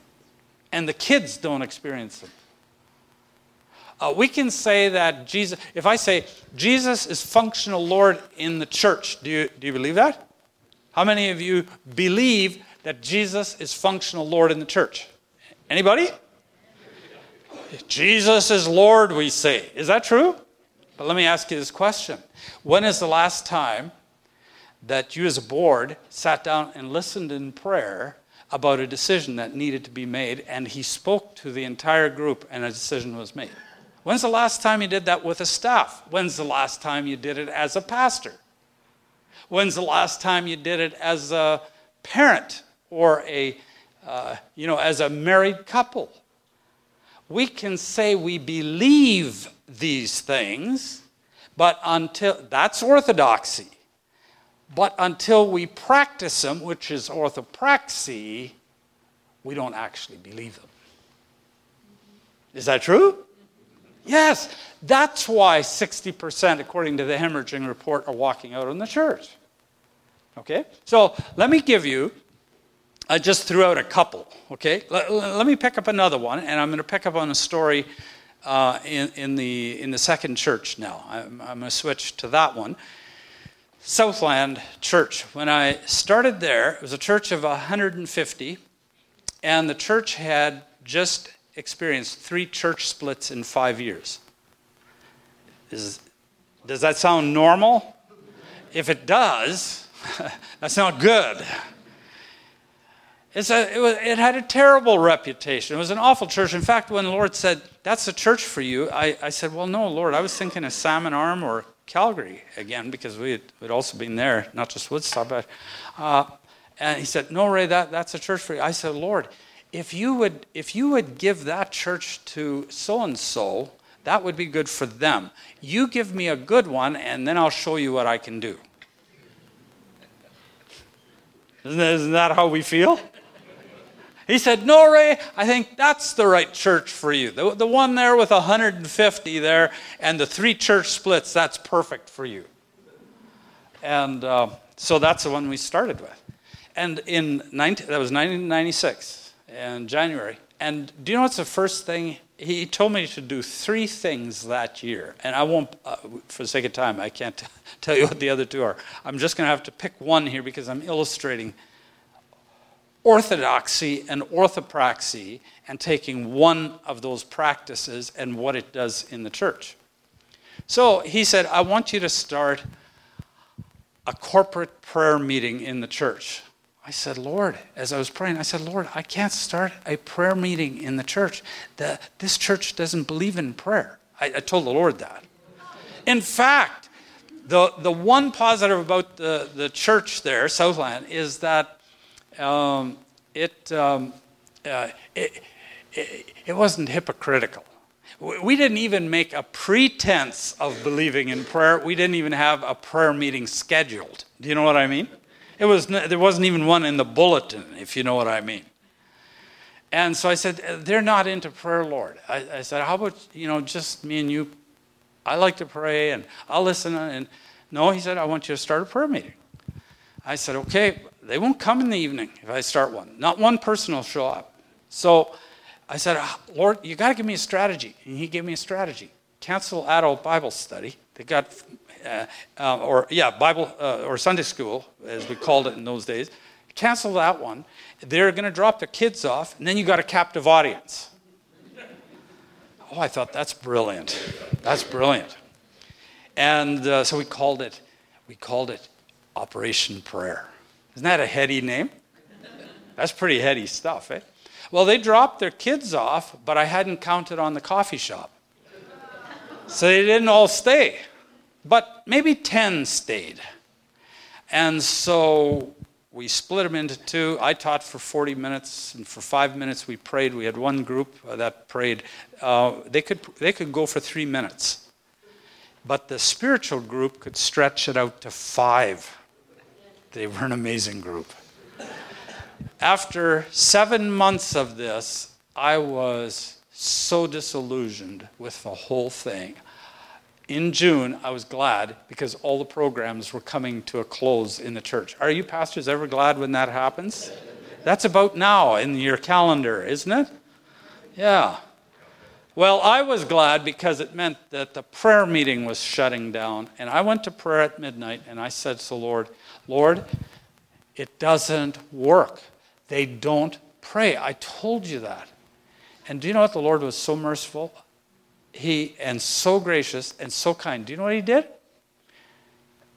And the kids don't experience them. Uh, we can say that Jesus, if I say Jesus is functional Lord in the church, do you, do you believe that? How many of you believe that Jesus is functional Lord in the church? Anybody? Jesus is Lord, we say. Is that true? But let me ask you this question When is the last time that you, as a board, sat down and listened in prayer about a decision that needed to be made, and he spoke to the entire group, and a decision was made? When's the last time you did that with a staff? When's the last time you did it as a pastor? When's the last time you did it as a parent or a, uh, you know, as a married couple? We can say we believe these things, but until that's orthodoxy. But until we practice them, which is orthopraxy, we don't actually believe them. Is that true? Yes. That's why 60%, according to the hemorrhaging report, are walking out in the church. Okay? So let me give you, I just threw out a couple. Okay? Let, let me pick up another one, and I'm going to pick up on a story uh, in, in, the, in the second church now. I'm, I'm going to switch to that one. Southland Church. When I started there, it was a church of 150, and the church had just experienced three church splits in five years. Is, does that sound normal? If it does, that's not good. A, it, was, it, had a terrible reputation. It was an awful church. In fact, when the Lord said, That's a church for you, I, I said, Well, no, Lord, I was thinking of Salmon Arm or Calgary again because we had also been there, not just Woodstock. But, uh, and he said, No, Ray, that, that's a church for you. I said, Lord, if you would, if you would give that church to so and so, that would be good for them. You give me a good one, and then I'll show you what I can do. Isn't that how we feel? He said, No, Ray, I think that's the right church for you. The, the one there with 150 there and the three church splits, that's perfect for you. And uh, so that's the one we started with. And in 19, that was 1996 in January. And do you know what's the first thing? He told me to do three things that year. And I won't, uh, for the sake of time, I can't t- tell you what the other two are. I'm just going to have to pick one here because I'm illustrating orthodoxy and orthopraxy and taking one of those practices and what it does in the church. So he said, I want you to start a corporate prayer meeting in the church. I said, Lord, as I was praying, I said, Lord, I can't start a prayer meeting in the church. The, this church doesn't believe in prayer. I, I told the Lord that. In fact, the, the one positive about the, the church there, Southland, is that um, it, um, uh, it, it, it wasn't hypocritical. We didn't even make a pretense of believing in prayer. We didn't even have a prayer meeting scheduled. Do you know what I mean? It was, there wasn't even one in the bulletin, if you know what I mean. And so I said, They're not into prayer, Lord. I, I said, How about, you know, just me and you? I like to pray and I'll listen. And no, he said, I want you to start a prayer meeting. I said, Okay, they won't come in the evening if I start one. Not one person will show up. So I said, ah, Lord, you got to give me a strategy. And he gave me a strategy. Cancel adult Bible study. They got, uh, uh, or yeah, Bible uh, or Sunday school, as we called it in those days. Cancel that one. They're going to drop the kids off, and then you got a captive audience. Oh, I thought that's brilliant. That's brilliant. And uh, so we called it, we called it Operation Prayer. Isn't that a heady name? That's pretty heady stuff, eh? Well, they dropped their kids off, but I hadn't counted on the coffee shop. So they didn't all stay, but maybe 10 stayed. And so we split them into two. I taught for 40 minutes, and for five minutes we prayed. We had one group that prayed. Uh, they, could, they could go for three minutes, but the spiritual group could stretch it out to five. They were an amazing group. After seven months of this, I was so disillusioned with the whole thing. In June, I was glad because all the programs were coming to a close in the church. Are you pastors ever glad when that happens? That's about now in your calendar, isn't it? Yeah. Well, I was glad because it meant that the prayer meeting was shutting down. And I went to prayer at midnight and I said to the Lord, Lord, it doesn't work. They don't pray. I told you that. And do you know what? The Lord was so merciful he and so gracious and so kind. Do you know what he did?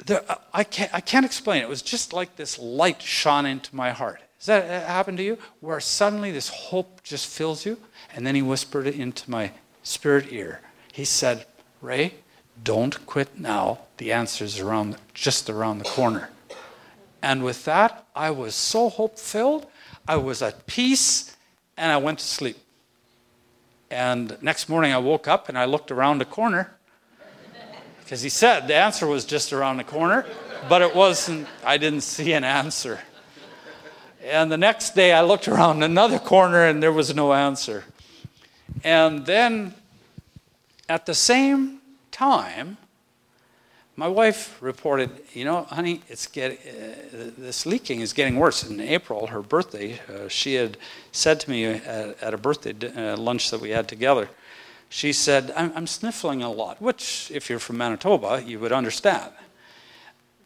There, uh, I, can't, I can't explain. It was just like this light shone into my heart. Does that uh, happen to you? Where suddenly this hope just fills you? And then he whispered it into my spirit ear. He said, Ray, don't quit now. The answer's around, just around the corner. And with that, I was so hope filled. I was at peace, and I went to sleep. And next morning I woke up and I looked around the corner because he said the answer was just around the corner, but it wasn't, I didn't see an answer. And the next day I looked around another corner and there was no answer. And then at the same time, my wife reported, you know, honey, it's getting, uh, this leaking is getting worse. In April, her birthday, uh, she had said to me at, at a birthday uh, lunch that we had together, she said, I'm, I'm sniffling a lot, which, if you're from Manitoba, you would understand.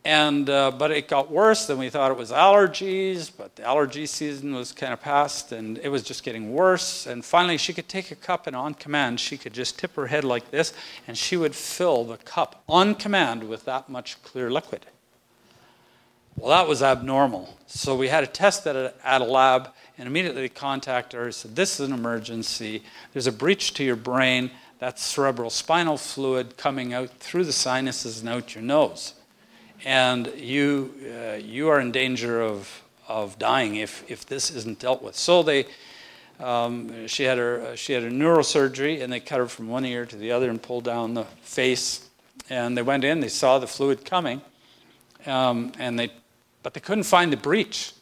And, uh, but it got worse than we thought it was allergies, but the allergy season was kind of past and it was just getting worse. And finally, she could take a cup and on command, she could just tip her head like this and she would fill the cup on command with that much clear liquid. Well, that was abnormal. So we had to test it at a lab and immediately contacted her and said, This is an emergency. There's a breach to your brain. That's cerebral spinal fluid coming out through the sinuses and out your nose and you, uh, you are in danger of, of dying if, if this isn't dealt with. So they, um, she, had her, she had a neurosurgery, and they cut her from one ear to the other and pulled down the face. And they went in, they saw the fluid coming, um, and they, but they couldn't find the breach.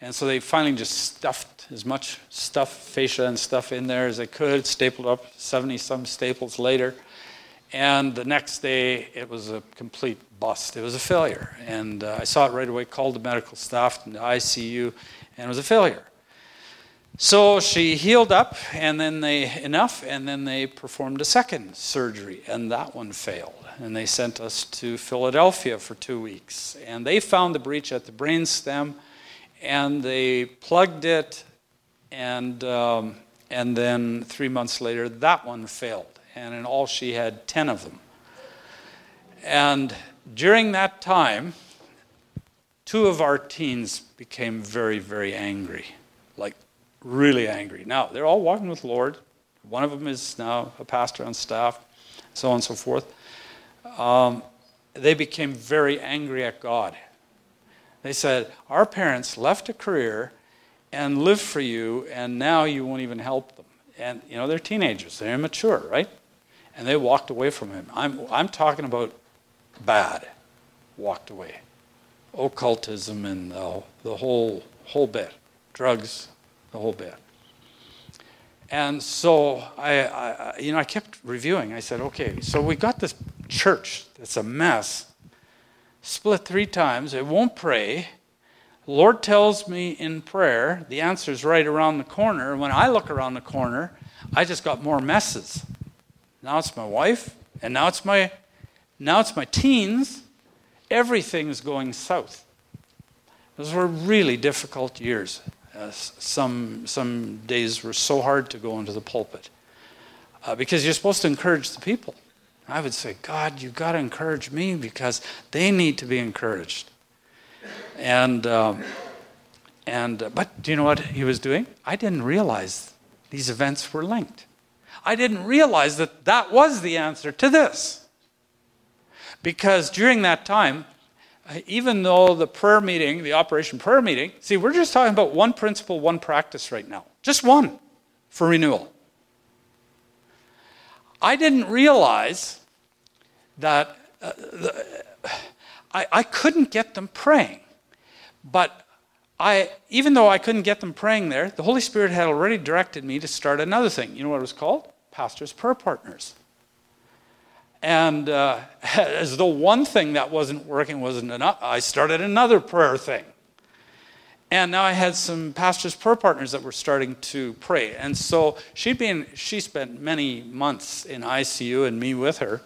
And so they finally just stuffed as much stuff, fascia and stuff in there as they could, stapled up 70 some staples later. And the next day, it was a complete bust. It was a failure. And uh, I saw it right away, called the medical staff and the ICU, and it was a failure. So she healed up, and then they, enough, and then they performed a second surgery, and that one failed. And they sent us to Philadelphia for two weeks. And they found the breach at the brain stem, and they plugged it, and, um, and then three months later, that one failed and in all she had 10 of them. And during that time, two of our teens became very, very angry, like really angry. Now, they're all walking with Lord. One of them is now a pastor on staff, so on and so forth. Um, they became very angry at God. They said, Our parents left a career and lived for you, and now you won't even help them. And, you know, they're teenagers, they're immature, right? and they walked away from him. I'm, I'm talking about bad, walked away. Occultism and the, the whole, whole bit, drugs, the whole bit. And so I, I, you know, I kept reviewing. I said, okay, so we got this church that's a mess, split three times. It won't pray. Lord tells me in prayer, the answer's right around the corner. When I look around the corner, I just got more messes. Now it's my wife, and now it's my now it's my teens. Everything's going south. Those were really difficult years. Uh, some some days were so hard to go into the pulpit uh, because you're supposed to encourage the people. I would say, God, you've got to encourage me because they need to be encouraged. And um, and uh, but do you know what he was doing? I didn't realize these events were linked. I didn't realize that that was the answer to this. Because during that time, even though the prayer meeting, the Operation Prayer meeting, see, we're just talking about one principle, one practice right now. Just one for renewal. I didn't realize that uh, the, I, I couldn't get them praying. But I, even though I couldn't get them praying there, the Holy Spirit had already directed me to start another thing. You know what it was called? Pastor's Prayer Partners. And uh, as though one thing that wasn't working wasn't enough, I started another prayer thing. And now I had some pastors' prayer partners that were starting to pray. And so she'd been, she spent many months in ICU and me with her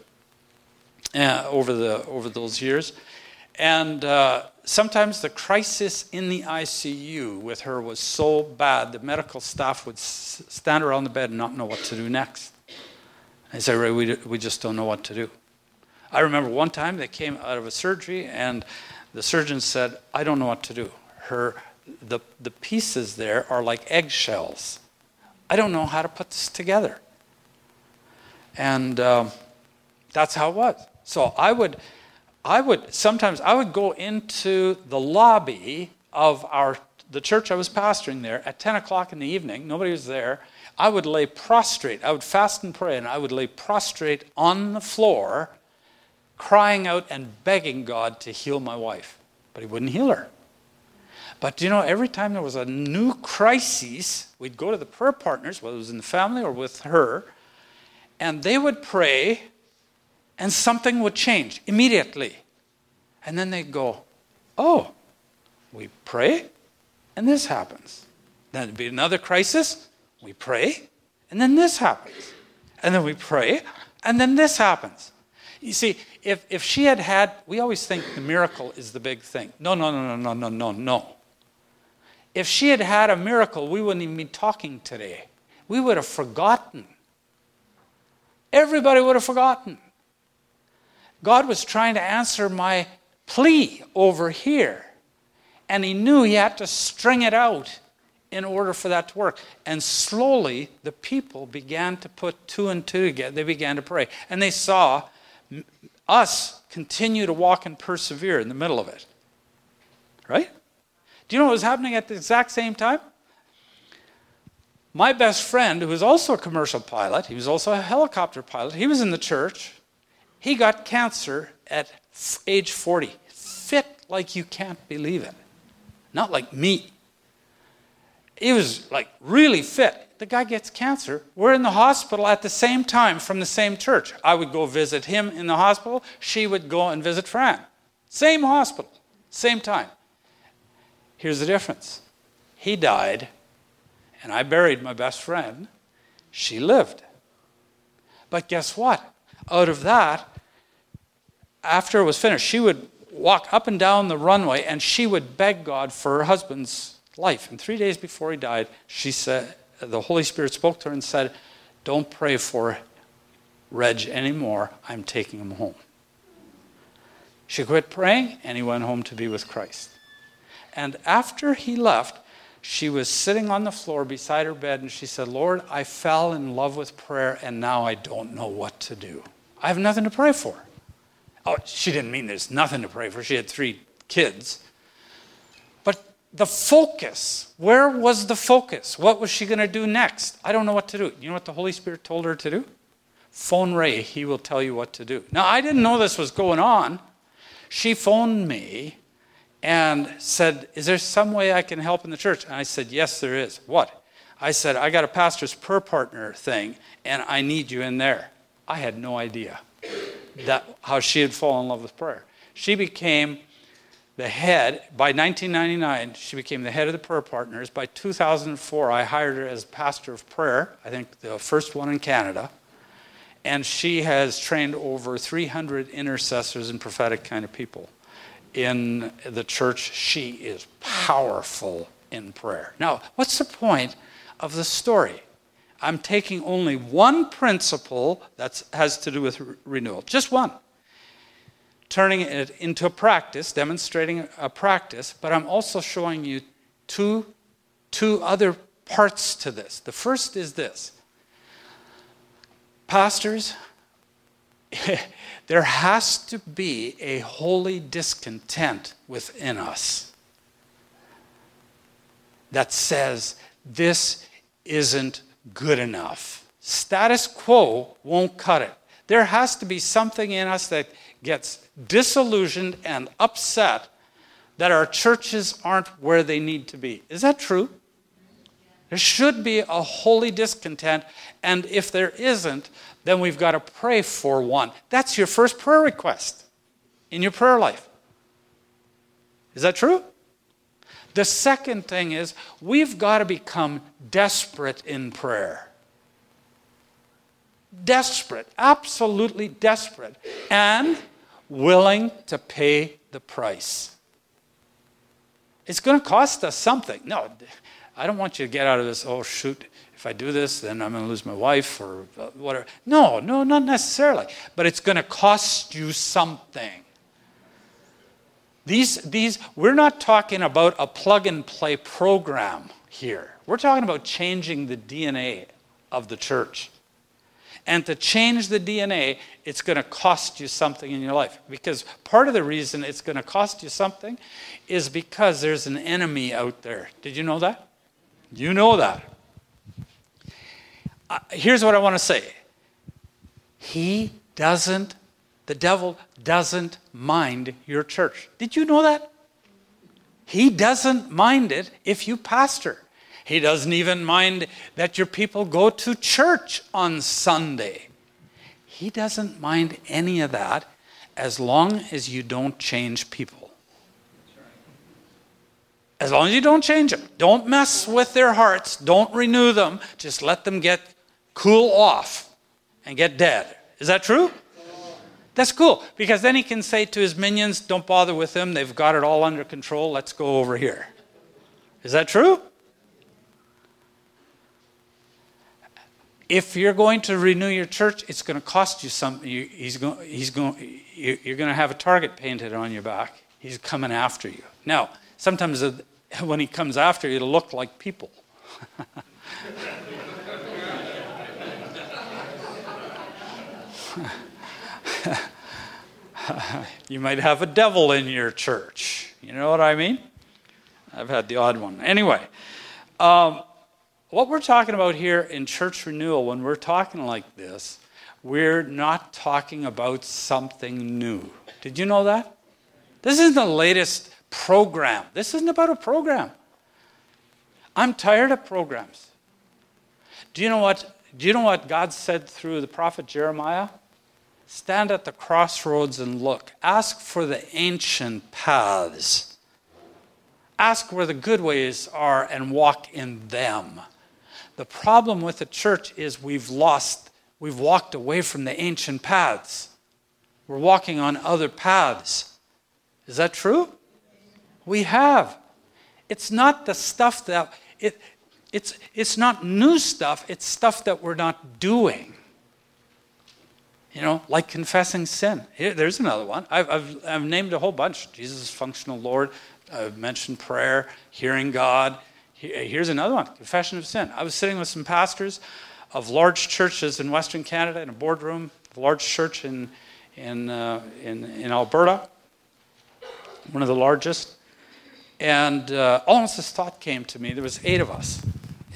uh, over, the, over those years. And uh, sometimes the crisis in the ICU with her was so bad, the medical staff would s- stand around the bed and not know what to do next. I said, Ray, we, we just don't know what to do. I remember one time they came out of a surgery and the surgeon said, I don't know what to do. Her, the, the pieces there are like eggshells. I don't know how to put this together. And um, that's how it was. So I would, I would sometimes I would go into the lobby of our the church I was pastoring there at 10 o'clock in the evening. Nobody was there. I would lay prostrate. I would fast and pray, and I would lay prostrate on the floor, crying out and begging God to heal my wife. But He wouldn't heal her. But you know, every time there was a new crisis, we'd go to the prayer partners, whether it was in the family or with her, and they would pray and something would change immediately. And then they'd go, Oh, we pray, and this happens. Then it'd be another crisis, we pray, and then this happens. And then we pray, and then this happens. You see, if, if she had had, we always think the miracle is the big thing. No, no, no, no, no, no, no, no. If she had had a miracle, we wouldn't even be talking today. We would have forgotten. Everybody would have forgotten. God was trying to answer my plea over here. And he knew he had to string it out in order for that to work. And slowly, the people began to put two and two together. They began to pray. And they saw us continue to walk and persevere in the middle of it. Right? Do you know what was happening at the exact same time? My best friend, who was also a commercial pilot, he was also a helicopter pilot, he was in the church. He got cancer at age 40, fit like you can't believe it. Not like me. He was like really fit. The guy gets cancer. We're in the hospital at the same time from the same church. I would go visit him in the hospital. She would go and visit Fran. Same hospital, same time. Here's the difference he died, and I buried my best friend. She lived. But guess what? Out of that, after it was finished, she would walk up and down the runway and she would beg God for her husband's life. And three days before he died, she said, the Holy Spirit spoke to her and said, Don't pray for Reg anymore. I'm taking him home. She quit praying and he went home to be with Christ. And after he left, she was sitting on the floor beside her bed and she said, Lord, I fell in love with prayer and now I don't know what to do. I have nothing to pray for. Oh, she didn't mean there's nothing to pray for. She had three kids. The focus, where was the focus? What was she going to do next? I don't know what to do. You know what the Holy Spirit told her to do? Phone Ray, he will tell you what to do. Now, I didn't know this was going on. She phoned me and said, Is there some way I can help in the church? And I said, Yes, there is. What? I said, I got a pastor's prayer partner thing, and I need you in there. I had no idea that how she had fallen in love with prayer. She became the head by 1999 she became the head of the prayer partners. By 2004 i hired her as pastor of prayer i think the first one in canada. And she has trained over 300 intercessors and prophetic kind of people in the church. She is powerful in prayer. Now what's the point of the story? I'm taking only one principle that has to do with re- renewal, just one. Turning it into a practice, demonstrating a practice, but I'm also showing you two, two other parts to this. The first is this Pastors, there has to be a holy discontent within us that says this isn't good enough. Status quo won't cut it. There has to be something in us that gets disillusioned and upset that our churches aren't where they need to be. Is that true? There should be a holy discontent, and if there isn't, then we've got to pray for one. That's your first prayer request in your prayer life. Is that true? The second thing is we've got to become desperate in prayer. Desperate, absolutely desperate, and willing to pay the price. It's going to cost us something. No, I don't want you to get out of this, oh, shoot, if I do this, then I'm going to lose my wife or uh, whatever. No, no, not necessarily. But it's going to cost you something. These, these, we're not talking about a plug and play program here. We're talking about changing the DNA of the church. And to change the DNA, it's going to cost you something in your life. Because part of the reason it's going to cost you something is because there's an enemy out there. Did you know that? You know that. Uh, here's what I want to say He doesn't, the devil doesn't mind your church. Did you know that? He doesn't mind it if you pastor. He doesn't even mind that your people go to church on Sunday. He doesn't mind any of that as long as you don't change people. As long as you don't change them. Don't mess with their hearts. Don't renew them. Just let them get cool off and get dead. Is that true? That's cool because then he can say to his minions, Don't bother with them. They've got it all under control. Let's go over here. Is that true? If you're going to renew your church, it's going to cost you something. You, he's going, he's going, you're going to have a target painted on your back. He's coming after you. Now, sometimes when he comes after you, it'll look like people. you might have a devil in your church. You know what I mean? I've had the odd one. Anyway, um, what we're talking about here in church renewal, when we're talking like this, we're not talking about something new. Did you know that? This isn't the latest program. This isn't about a program. I'm tired of programs. Do you know what? Do you know what God said through the prophet Jeremiah? Stand at the crossroads and look. Ask for the ancient paths. Ask where the good ways are and walk in them. The problem with the church is we've lost, we've walked away from the ancient paths. We're walking on other paths. Is that true? We have. It's not the stuff that, it, it's, it's not new stuff, it's stuff that we're not doing. You know, like confessing sin. Here, there's another one. I've, I've, I've named a whole bunch. Jesus functional Lord. I've mentioned prayer, hearing God, Here's another one confession of sin. I was sitting with some pastors of large churches in Western Canada in a boardroom, a large church in, in, uh, in, in, Alberta, one of the largest. And uh, almost this thought came to me. There was eight of us.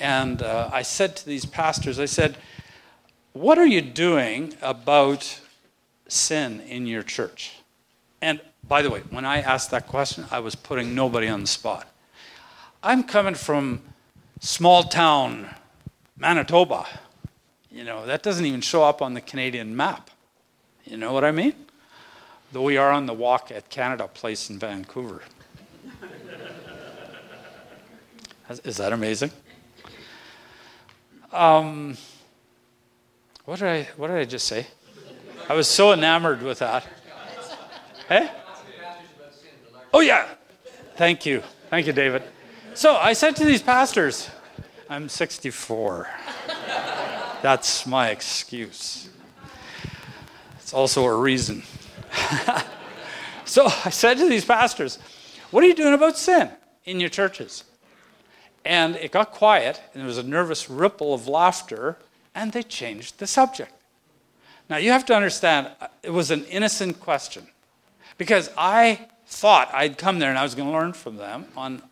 And uh, I said to these pastors, I said, what are you doing about sin in your church? And by the way, when I asked that question, I was putting nobody on the spot. I'm coming from small town Manitoba. You know, that doesn't even show up on the Canadian map. You know what I mean? Though we are on the walk at Canada Place in Vancouver. Is that amazing? Um, what did I what did I just say? I was so enamored with that. Hey? Oh yeah. Thank you. Thank you, David. So I said to these pastors, I'm 64. That's my excuse. It's also a reason. so I said to these pastors, What are you doing about sin in your churches? And it got quiet, and there was a nervous ripple of laughter, and they changed the subject. Now, you have to understand, uh, it was an innocent question because I thought I'd come there and I was going to learn from them on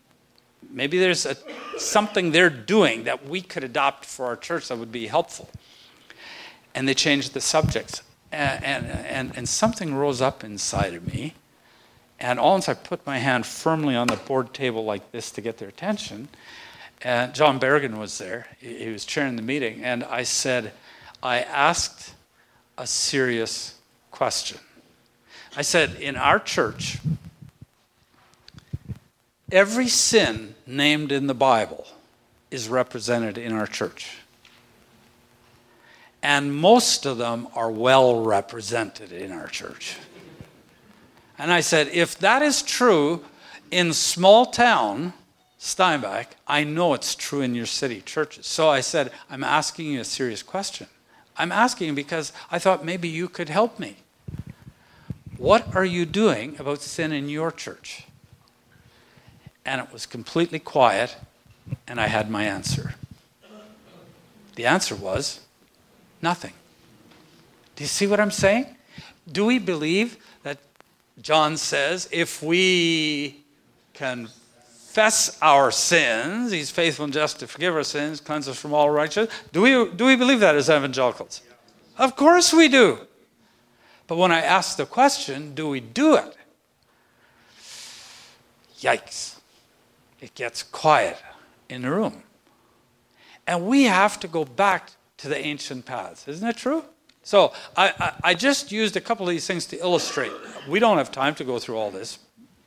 maybe there's a, something they're doing that we could adopt for our church that would be helpful. And they changed the subjects. And, and, and, and something rose up inside of me. And all once I put my hand firmly on the board table like this to get their attention. And John Berrigan was there. He was chairing the meeting. And I said, I asked a serious question. I said, in our church, every sin named in the Bible is represented in our church. And most of them are well represented in our church. And I said, if that is true in small town Steinbach, I know it's true in your city churches. So I said, I'm asking you a serious question. I'm asking because I thought maybe you could help me. What are you doing about sin in your church? And it was completely quiet, and I had my answer. The answer was nothing. Do you see what I'm saying? Do we believe that John says if we confess our sins, he's faithful and just to forgive our sins, cleanse us from all righteousness? Do we, do we believe that as evangelicals? Of course we do. But when I ask the question, do we do it? Yikes. It gets quiet in the room. And we have to go back to the ancient paths. Isn't it true? So I, I, I, just used a couple of these things to illustrate. We don't have time to go through all this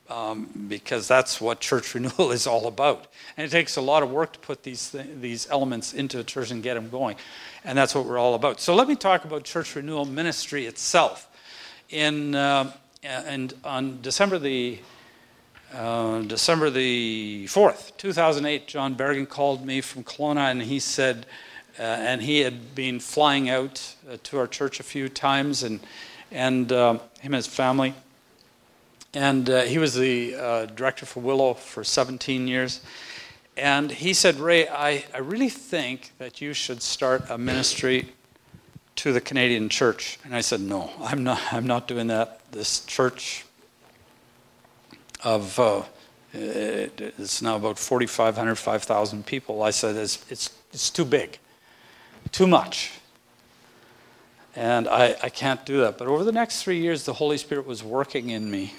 um, because that's what church renewal is all about. And it takes a lot of work to put these, th- these elements into a church and get them going. And that's what we're all about. So let me talk about church renewal ministry itself in uh, and on December the uh, December the 4th, 2008, John Berrigan called me from Kelowna and he said, uh, and he had been flying out uh, to our church a few times, and, and uh, him and his family. And uh, he was the director for Willow for 17 years. And he said, Ray, I, I really think that you should start a ministry to the Canadian church. And I said, No, I'm not, I'm not doing that. This church of, uh, it's now about 4,500, 5,000 people. I said, it's, it's, it's too big, too much. And I, I can't do that. But over the next three years, the Holy Spirit was working in me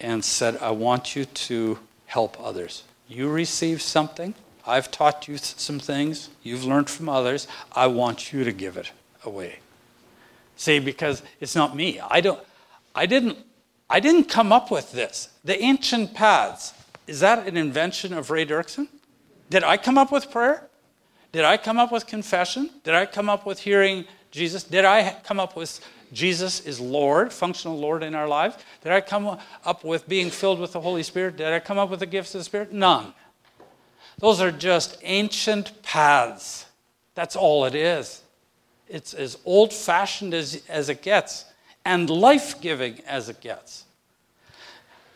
and said, I want you to help others. You receive something. I've taught you some things. You've learned from others. I want you to give it away. See, because it's not me. I don't I didn't I didn't come up with this. The ancient paths. Is that an invention of Ray Duerksen? Did I come up with prayer? Did I come up with confession? Did I come up with hearing Jesus? Did I come up with Jesus is Lord, functional Lord in our lives? Did I come up with being filled with the Holy Spirit? Did I come up with the gifts of the Spirit? None. Those are just ancient paths. That's all it is. It's as old fashioned as, as it gets and life giving as it gets.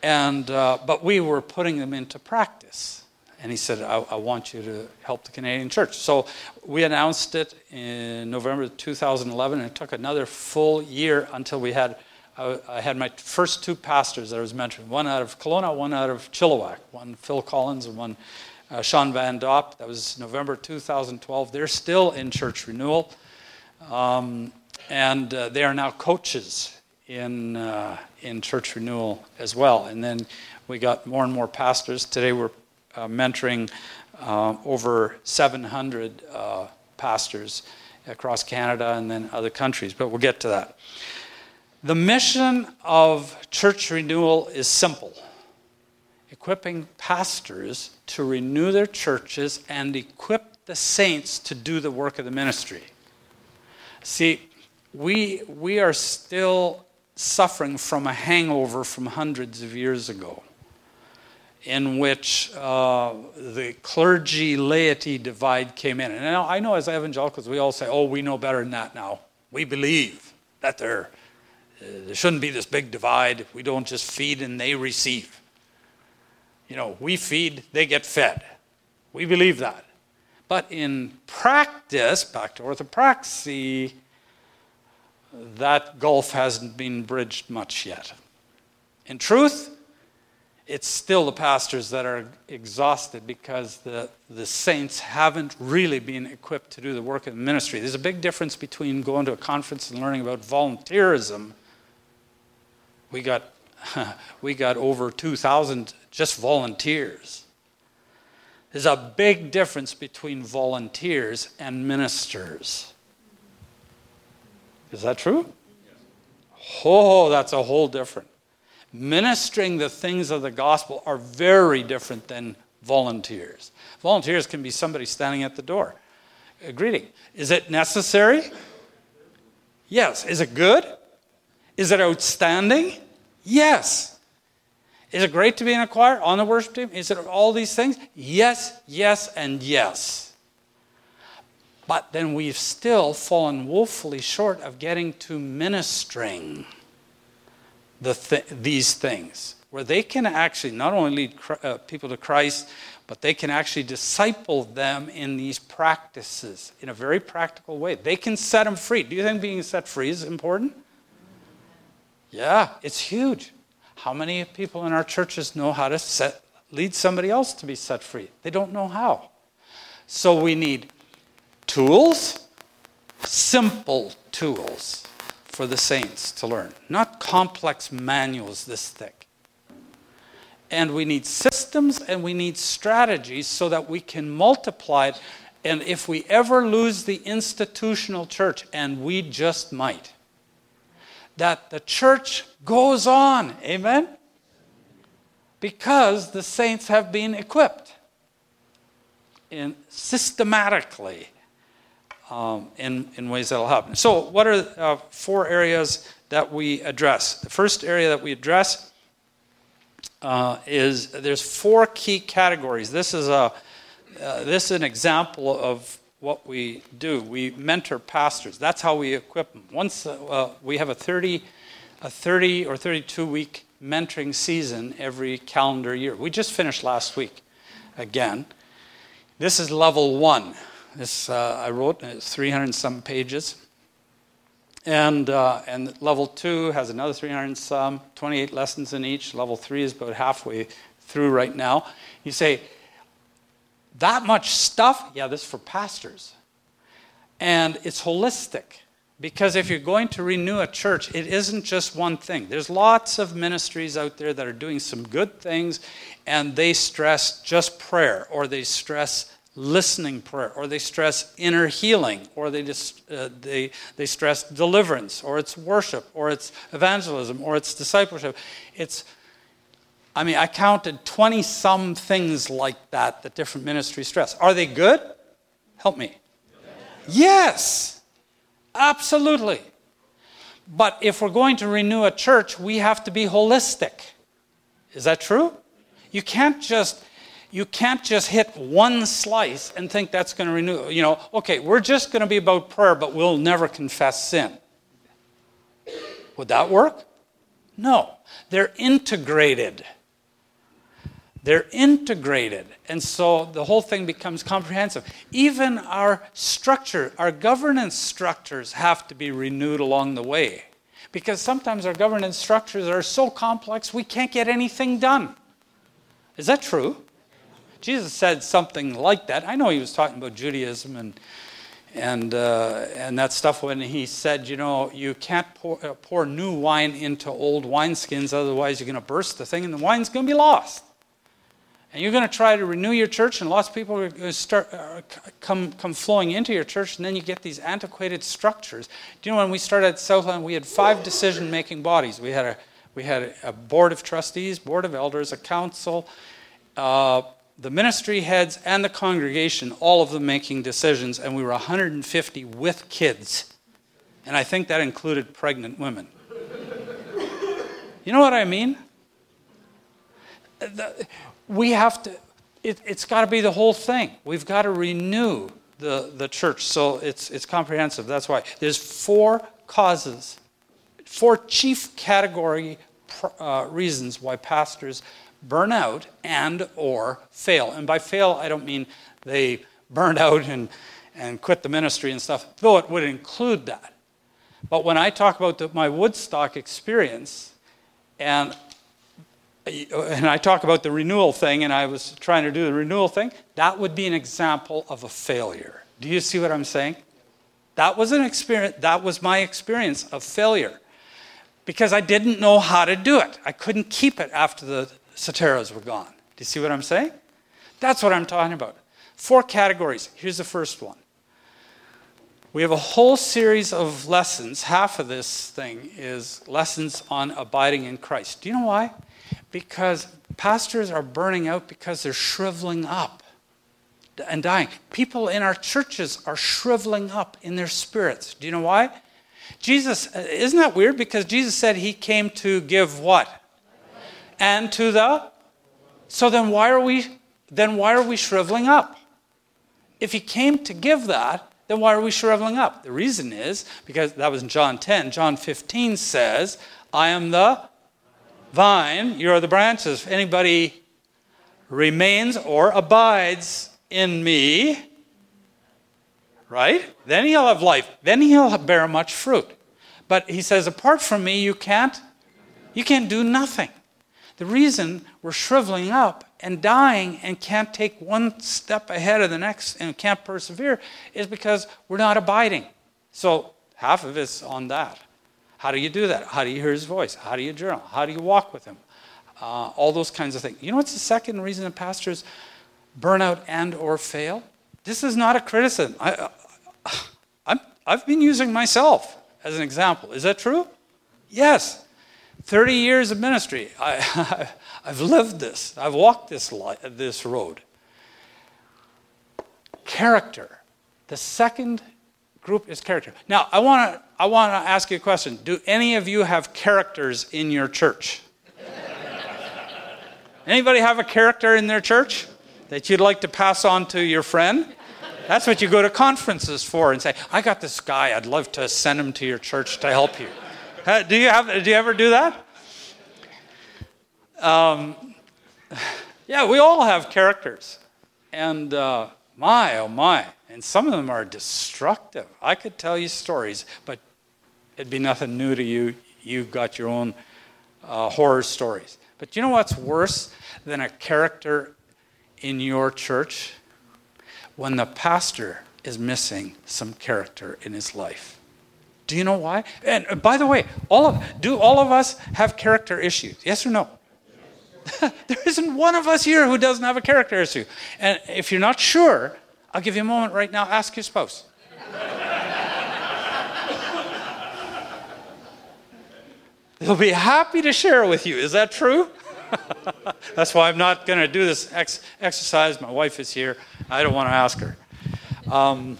And, uh, but we were putting them into practice. And he said, I, I, want you to help the Canadian church. So we announced it in November 2011, and it took another full year until we had. I, I had my first two pastors that I was mentioning one out of Kelowna, one out of Chilliwack, one Phil Collins and one uh, Sean Van Dop. That was November 2012. They're still in church renewal. Um, and uh, they are now coaches in, uh, in church renewal as well. And then we got more and more pastors. Today we're uh, mentoring uh, over 700 uh, pastors across Canada and then other countries, but we'll get to that. The mission of church renewal is simple equipping pastors to renew their churches and equip the saints to do the work of the ministry. See, we, we are still suffering from a hangover from hundreds of years ago, in which uh, the clergy laity divide came in. And now I know as evangelicals, we all say, oh, we know better than that now. We believe that there, uh, there shouldn't be this big divide. We don't just feed and they receive. You know, we feed, they get fed. We believe that. But in practice, back to orthopraxy, that gulf hasn't been bridged much yet. In truth, it's still the pastors that are exhausted because the, the saints haven't really been equipped to do the work of the ministry. There's a big difference between going to a conference and learning about volunteerism. We got, we got over 2,000 just volunteers. There's a big difference between volunteers and ministers. Is that true? Oh, that's a whole different ministering the things of the gospel are very different than volunteers. Volunteers can be somebody standing at the door. A greeting. Is it necessary? Yes. Is it good? Is it outstanding? Yes. Is it great to be in a choir, on the worship team? Is it all these things? Yes, yes, and yes. But then we've still fallen woefully short of getting to ministering the th- these things, where they can actually not only lead uh, people to Christ, but they can actually disciple them in these practices in a very practical way. They can set them free. Do you think being set free is important? Yeah, it's huge. How many people in our churches know how to set, lead somebody else to be set free? They don't know how. So we need tools, simple tools for the saints to learn, not complex manuals this thick. And we need systems and we need strategies so that we can multiply it. And if we ever lose the institutional church, and we just might, that the church goes on. Amen? Because the saints have been equipped in systematically um, in, in ways that will happen. So, what are uh, four areas that we address? The first area that we address uh, is there's four key categories. This is a uh, this is an example of what we do. We mentor pastors. That's how we equip them. Once uh, we have a 30 a 30 or 32 week mentoring season every calendar year. We just finished last week again. This is level one. This uh, I wrote, it's 300 some pages. And, uh, and level two has another 300 some, 28 lessons in each. Level three is about halfway through right now. You say, that much stuff? Yeah, this is for pastors. And it's holistic. Because if you're going to renew a church, it isn't just one thing. There's lots of ministries out there that are doing some good things, and they stress just prayer, or they stress listening prayer, or they stress inner healing, or they, just, uh, they, they stress deliverance, or it's worship, or it's evangelism, or it's discipleship. It's, I mean, I counted 20 some things like that that different ministries stress. Are they good? Help me. Yes, absolutely. But if we're going to renew a church, we have to be holistic. Is that true? You can't just you can't just hit one slice and think that's going to renew. You know, okay, we're just going to be about prayer, but we'll never confess sin. Would that work? No. They're integrated. They're integrated. And so the whole thing becomes comprehensive. Even our structure, our governance structures have to be renewed along the way. Because sometimes our governance structures are so complex we can't get anything done. Is that true? Jesus said something like that. I know he was talking about Judaism and and uh, and that stuff when he said, you know, you can't pour, uh, pour new wine into old wineskins, otherwise you're going to burst the thing, and the wine's going to be lost. And you're going to try to renew your church, and lots of people are going to start uh, come come flowing into your church, and then you get these antiquated structures. Do you know when we started at Southland, we had five decision-making bodies. We had a we had a board of trustees, board of elders, a council. Uh, the ministry heads and the congregation, all of them making decisions, and we were 150 with kids. And I think that included pregnant women. You know what I mean? We have to, it, has got to be the whole thing. We've got to renew the, the church. So it's, it's comprehensive. That's why. There's four causes, four chief category uh, reasons why pastors burn out and or fail. And by fail, I don't mean they burned out and, and quit the ministry and stuff, though it would include that. But when I talk about the, my Woodstock experience, and and I talk about the renewal thing, and I was trying to do the renewal thing, that would be an example of a failure. Do you see what I'm saying? That was an experience, that was my experience of failure. Because I didn't know how to do it. I couldn't keep it after the Suteras were gone. Do you see what I'm saying? That's what I'm talking about. Four categories. Here's the first one. We have a whole series of lessons. Half of this thing is lessons on abiding in Christ. Do you know why? Because pastors are burning out because they're shriveling up and dying. People in our churches are shriveling up in their spirits. Do you know why? Jesus, isn't that weird? Because Jesus said he came to give what? And to the. So then why are we then why are we shriveling up? If he came to give that, then why are we shriveling up? The reason is because that was in John 10. John 15 says, I am the vine, you are the branches. If anybody remains or abides in me, right? Then he'll have life. Then he'll bear much fruit. But he says, apart from me, you can't, you can't do nothing. The reason we're shriveling up and dying and can't take one step ahead of the next and can't persevere is because we're not abiding. So half of it's on that. How do you do that? How do you hear his voice? How do you journal? How do you walk with him? Uh, all those kinds of things. You know what's the second reason that pastors burn out and or fail? This is not a criticism. I, I, I've been using myself as an example. Is that true? Yes. 30 years of ministry. I, I've lived this. I've walked this, this road. Character. The second group is character. Now, I want to I want to ask you a question. Do any of you have characters in your church? Anybody have a character in their church that you'd like to pass on to your friend? That's what you go to conferences for and say, I got this guy, I'd love to send him to your church to help you. Do you, have, do you ever do that? Um, yeah, we all have characters. And uh, my, oh my. And some of them are destructive. I could tell you stories, but it'd be nothing new to you. You've got your own uh, horror stories. But you know what's worse than a character in your church? When the pastor is missing some character in his life. Do you know why? And uh, by the way, all of, do all of us have character issues? Yes or no? there isn't one of us here who doesn't have a character issue. And if you're not sure, I'll give you a moment right now. Ask your spouse. They'll be happy to share with you. Is that true? That's why I'm not going to do this ex- exercise. My wife is here. I don't want to ask her. Um,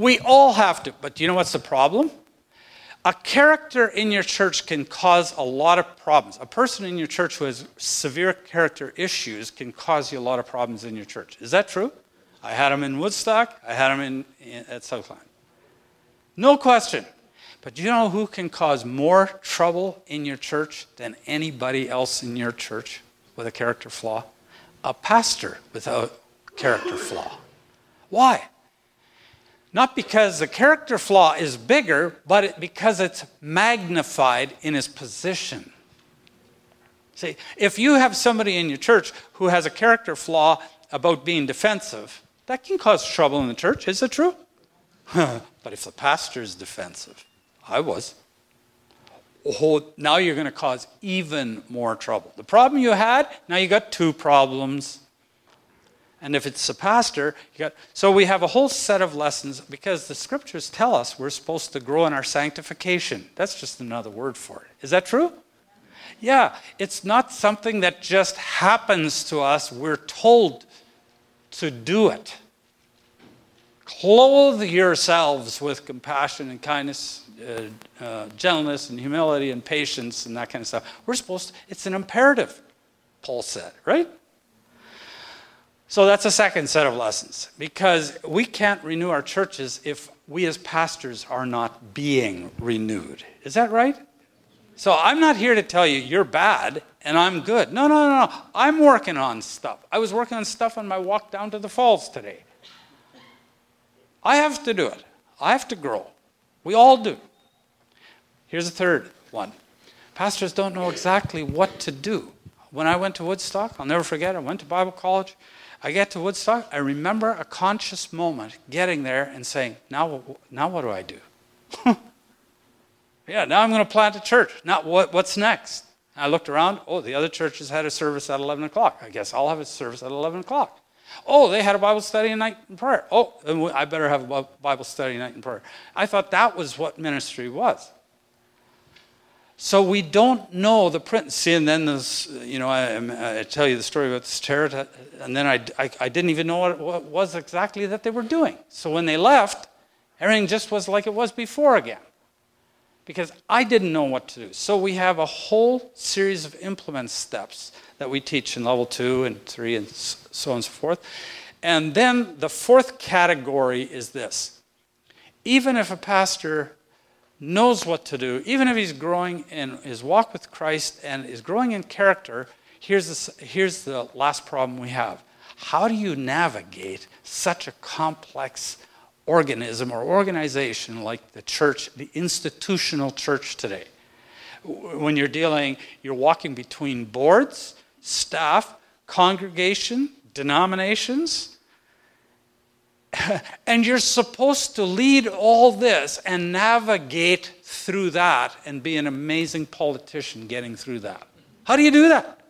we all have to, but do you know what's the problem? A character in your church can cause a lot of problems. A person in your church who has severe character issues can cause you a lot of problems in your church. Is that true? I had them in Woodstock, I had them in, in at Southland. No question. But do you know who can cause more trouble in your church than anybody else in your church with a character flaw? A pastor with a character flaw. Why? Not because the character flaw is bigger, but it, because it's magnified in his position. See, if you have somebody in your church who has a character flaw about being defensive, that can cause trouble in the church. Is it true? but if the pastor is defensive, I was, oh, now you're going to cause even more trouble. The problem you had, now you got two problems and if it's a pastor, got, so we have a whole set of lessons because the scriptures tell us we're supposed to grow in our sanctification. That's just another word for it. Is that true? Yeah, it's not something that just happens to us. We're told to do it. Clothe yourselves with compassion and kindness, uh, uh, gentleness and humility and patience and that kind of stuff. We're supposed to, it's an imperative, Paul said, right? So that's a second set of lessons because we can't renew our churches if we as pastors are not being renewed. Is that right? So I'm not here to tell you you're bad and I'm good. No, no, no, no. I'm working on stuff. I was working on stuff on my walk down to the falls today. I have to do it. I have to grow. We all do. Here's a third one pastors don't know exactly what to do. When I went to Woodstock, I'll never forget, I went to Bible college. I get to Woodstock, I remember a conscious moment getting there and saying, Now, now what do I do? yeah, now I'm going to plant a church. Now, what, what's next? I looked around. Oh, the other churches had a service at 11 o'clock. I guess I'll have a service at 11 o'clock. Oh, they had a Bible study and night and prayer. Oh, I better have a Bible study night and prayer. I thought that was what ministry was. So we don't know the print. See, and then this, you know, I, I tell you the story about this chariot, and then I, I, I didn't even know what, what was exactly that they were doing. So when they left, everything just was like it was before again. Because I didn't know what to do. So we have a whole series of implement steps that we teach in level two and three and so on and so forth. And then the fourth category is this even if a pastor knows what to do, even if he's growing in his walk with Christ and is growing in character, here's the, here's the last problem we have. How do you navigate such a complex organism or organization like the church, the institutional church today? When you're dealing, you're walking between boards, staff, congregation, denominations, and you're supposed to lead all this and navigate through that and be an amazing politician getting through that. How do you do that?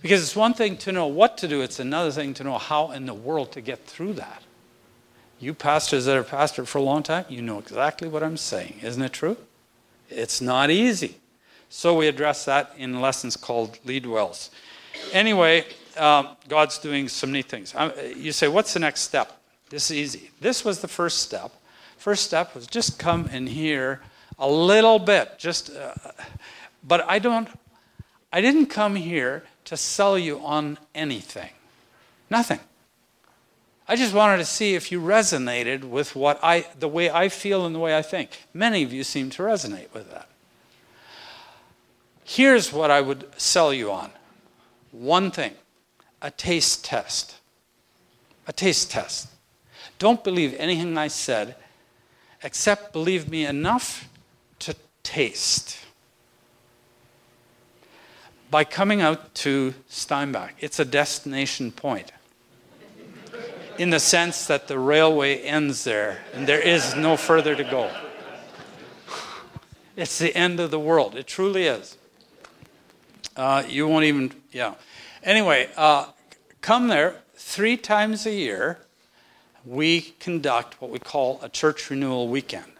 Because it's one thing to know what to do, it's another thing to know how in the world to get through that. You pastors that have pastored for a long time, you know exactly what I'm saying. Isn't it true? It's not easy. So we address that in lessons called Lead Wells. Anyway, um, God's doing some neat things. You say, what's the next step? This is easy. This was the first step. First step was just come and hear a little bit. Just, uh, but I don't. I didn't come here to sell you on anything. Nothing. I just wanted to see if you resonated with what I, the way I feel and the way I think. Many of you seem to resonate with that. Here's what I would sell you on one thing a taste test. A taste test. Don't believe anything I said, except believe me enough to taste. By coming out to Steinbach, it's a destination point in the sense that the railway ends there and there is no further to go. It's the end of the world. It truly is. Uh, you won't even, yeah. Anyway, uh, come there three times a year. We conduct what we call a church renewal weekend.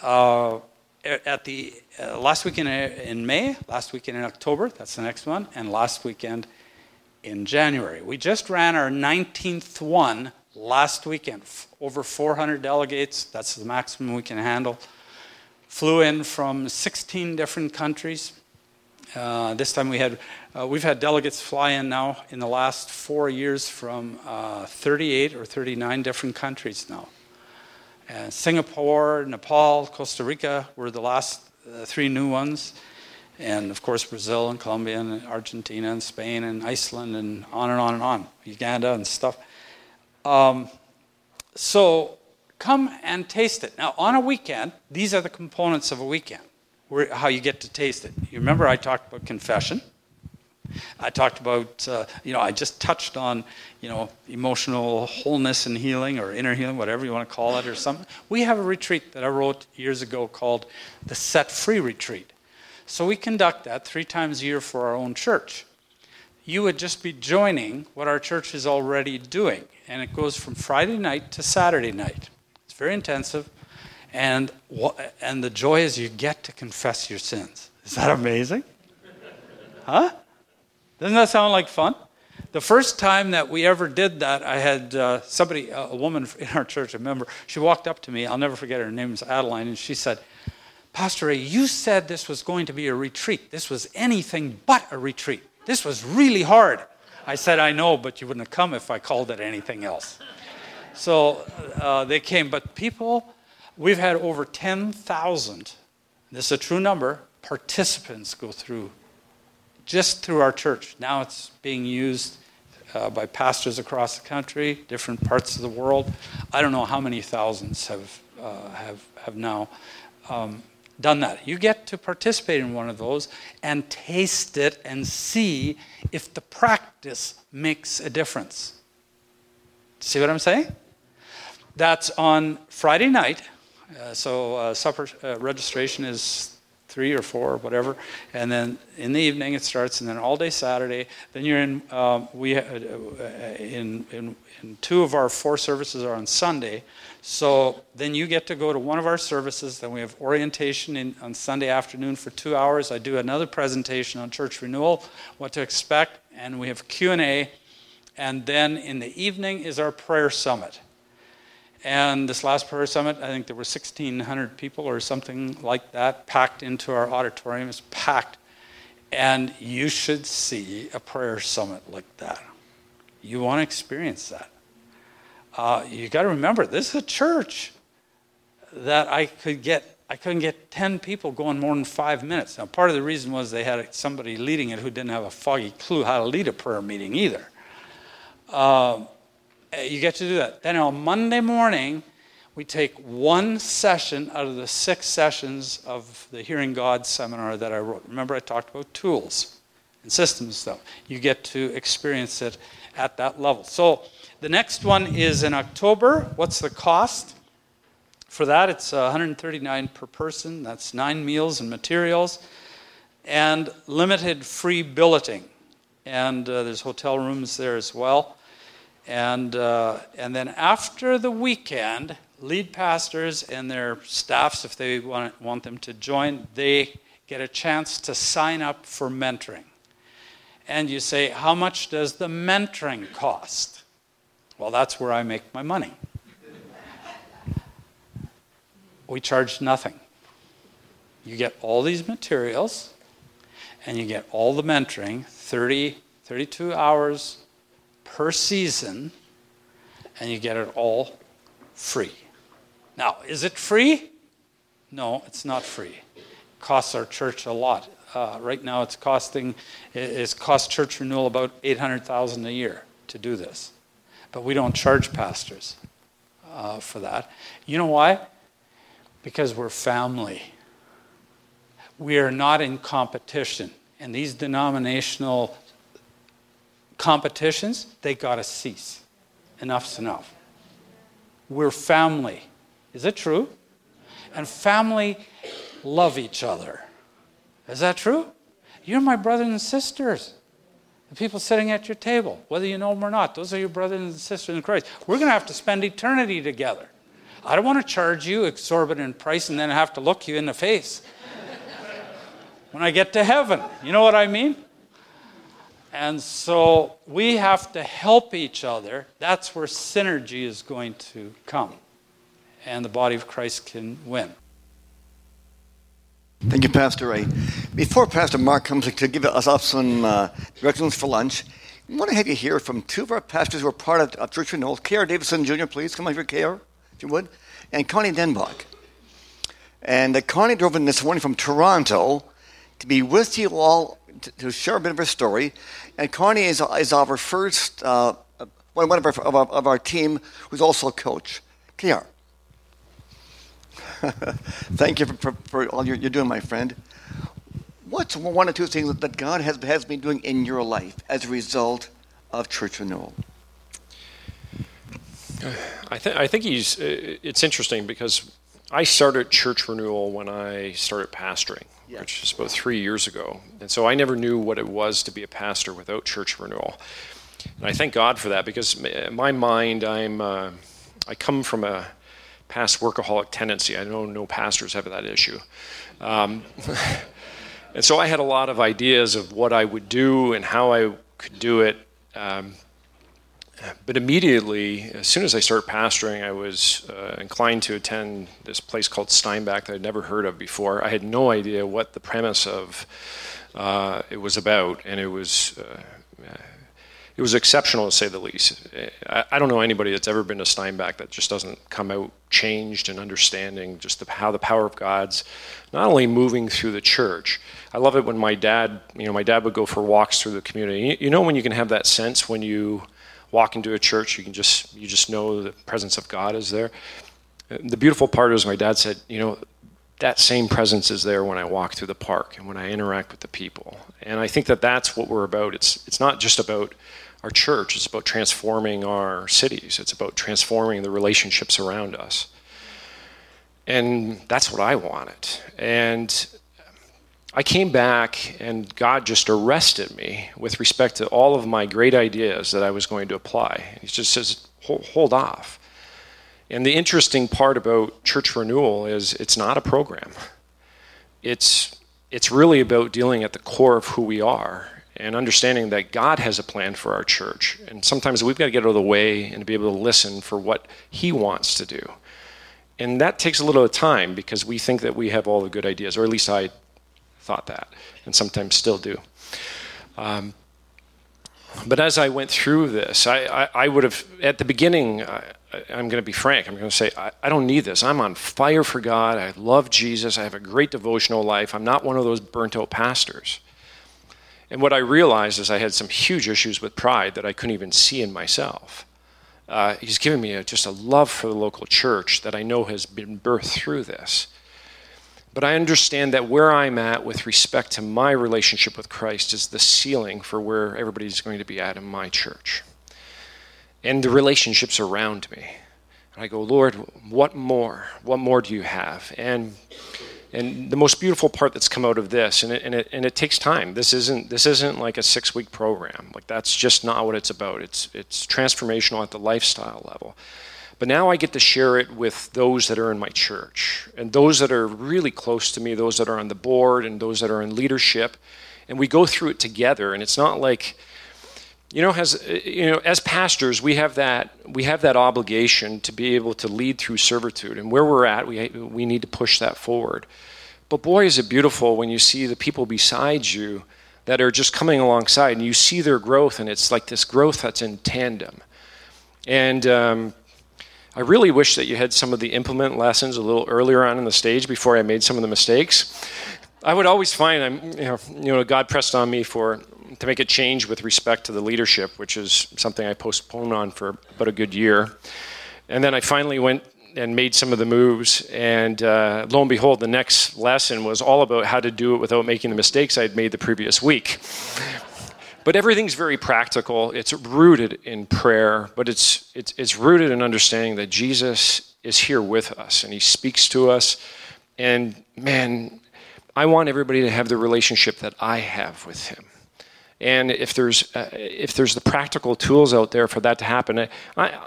Uh, at the uh, last weekend in May, last weekend in October, that's the next one, and last weekend in January. We just ran our 19th one last weekend. Over 400 delegates, that's the maximum we can handle. Flew in from 16 different countries. Uh, this time we had, uh, we've had delegates fly in now in the last four years from uh, 38 or 39 different countries now. Singapore, Nepal, Costa Rica were the last uh, three new ones. And of course, Brazil and Colombia and Argentina and Spain and Iceland and on and on and on, Uganda and stuff. Um, so come and taste it. Now, on a weekend, these are the components of a weekend where, how you get to taste it. You remember I talked about confession. I talked about, uh, you know, I just touched on, you know, emotional wholeness and healing or inner healing, whatever you want to call it or something. We have a retreat that I wrote years ago called the Set Free Retreat. So we conduct that three times a year for our own church. You would just be joining what our church is already doing. And it goes from Friday night to Saturday night. It's very intensive. And, and the joy is you get to confess your sins. Is that amazing? Huh? Doesn't that sound like fun? The first time that we ever did that, I had uh, somebody, a woman in our church, a member, she walked up to me. I'll never forget her. Her name is Adeline. And she said, Pastor Ray, you said this was going to be a retreat. This was anything but a retreat. This was really hard. I said, I know, but you wouldn't have come if I called it anything else. So uh, they came. But people We've had over 10,000, this is a true number, participants go through just through our church. Now it's being used uh, by pastors across the country, different parts of the world. I don't know how many thousands have uh, have, have now um, done that. You get to participate in one of those and taste it and see if the practice makes a difference. See what I'm saying? That's on Friday night. Uh, so uh, supper uh, registration is three or four or whatever, and then in the evening it starts, and then all day Saturday. Then you're in. Um, we in, in in two of our four services are on Sunday, so then you get to go to one of our services. Then we have orientation in, on Sunday afternoon for two hours. I do another presentation on church renewal, what to expect, and we have Q and A, and then in the evening is our prayer summit. And this last prayer summit, I think there were 1,600 people or something like that packed into our auditorium. It's packed. And you should see a prayer summit like that. You want to experience that. Uh, you got to remember, this is a church that I could get. I couldn't get 10 people going more than five minutes. Now, part of the reason was they had somebody leading it who didn't have a foggy clue how to lead a prayer meeting either. Uh, you get to do that. Then on Monday morning, we take one session out of the six sessions of the Hearing God seminar that I wrote. Remember, I talked about tools and systems stuff. You get to experience it at that level. So the next one is in October. What's the cost? For that, it's 139 per person. That's nine meals and materials, and limited free billeting. And uh, there's hotel rooms there as well. And, uh, and then after the weekend, lead pastors and their staffs, if they want, want them to join, they get a chance to sign up for mentoring. And you say, How much does the mentoring cost? Well, that's where I make my money. we charge nothing. You get all these materials and you get all the mentoring 30, 32 hours per season, and you get it all free. Now, is it free? No, it's not free. It costs our church a lot. Uh, right now, it's costing it's cost church renewal about eight hundred thousand a year to do this, but we don't charge pastors uh, for that. You know why? Because we're family. We are not in competition, and these denominational competitions, they got to cease. Enough's enough. We're family. Is it true? And family love each other. Is that true? You're my brothers and sisters. The people sitting at your table, whether you know them or not, those are your brothers and sisters in Christ. We're going to have to spend eternity together. I don't want to charge you exorbitant price and then have to look you in the face when I get to heaven. You know what I mean? And so we have to help each other. That's where synergy is going to come. And the body of Christ can win. Thank you, Pastor Ray. Before Pastor Mark comes to give us up some uh, directions for lunch, I want to have you hear from two of our pastors who are part of, of Church Renewal. K.R. Davidson Jr., please come over, K.R., if you would, and Connie Denbach. And uh, Connie drove in this morning from Toronto to be with you all to, to share a bit of her story. And Connie is, is our first, uh, one, one of, our, of, our, of our team who's also a coach. KR. Thank you for, for, for all you're, you're, doing, my friend. What's one or two things that God has, has been doing in your life as a result of church renewal? I, th- I think he's. Uh, it's interesting because I started church renewal when I started pastoring yeah. which was about three years ago. And so I never knew what it was to be a pastor without church renewal. And I thank God for that because in my mind, I'm, uh, I come from a past workaholic tendency. I know no pastors have that issue. Um, and so I had a lot of ideas of what I would do and how I could do it. Um, but immediately, as soon as I started pastoring, I was uh, inclined to attend this place called Steinbach that I'd never heard of before. I had no idea what the premise of uh, it was about, and it was uh, it was exceptional to say the least. I, I, don't know anybody that's ever been to Steinbach that just doesn't come out changed and understanding just the, how the power of God's not only moving through the church. I love it when my dad, you know, my dad would go for walks through the community. You, you know, when you can have that sense when you walk into a church, you can just you just know the presence of God is there. The beautiful part is my dad said, you know, that same presence is there when I walk through the park and when I interact with the people. And I think that that's what we're about. It's, it's not just about our church, it's about transforming our cities, it's about transforming the relationships around us. And that's what I wanted. And I came back, and God just arrested me with respect to all of my great ideas that I was going to apply. He just says, hold, off. And the interesting part about church renewal is it's not a program. It's, it's really about dealing at the core of who we are and understanding that God has a plan for our church. And sometimes we've got to get out of the way and be able to listen for what He wants to do. And that takes a little time because we think that we have all the good ideas, or at least I thought that, and sometimes still do. Um, but as I went through this, I, I, I would have, at the beginning, I, am going to be frank. I'm going to say, I, I don't need this. I'm on fire for God. I love Jesus. I have a great devotional life. I'm not one of those burnt out pastors. And what I realized is I had some huge issues with pride that I couldn't even see in myself. Uh, he's given me a, just a love for the local church that I know has been birthed through this. But I understand that where I'm at with respect to my relationship with Christ is the ceiling for where everybody's going to be at in my church. And the relationships around me. And I go, Lord, what more? What more do you have? And and the most beautiful part that's come out of this, and it, and it, and it takes time. This isn't this isn't like a six week program. Like that's just not what it's about. It's it's transformational at the lifestyle level. But now I get to share it with those that are in my church and those that are really close to me, those that are on the board and those that are in leadership. And we go through it together. And it's not like, you know, as, you know, as pastors, we have, that, we have that obligation to be able to lead through servitude. And where we're at, we, we need to push that forward. But boy, is it beautiful when you see the people beside you that are just coming alongside and you see their growth, and it's like this growth that's in tandem. And, um, I really wish that you had some of the implement lessons a little earlier on in the stage before I made some of the mistakes. I would always find I'm, you know, you know, God pressed on me for to make a change with respect to the leadership, which is something I postponed on for about a good year. And then I finally went and made some of the moves. And uh, lo and behold, the next lesson was all about how to do it without making the mistakes I'd made the previous week. But everything's very practical. It's rooted in prayer, but it's, it's, it's rooted in understanding that Jesus is here with us and he speaks to us. And man, I want everybody to have the relationship that I have with him. And if there's uh, if there's the practical tools out there for that to happen, I,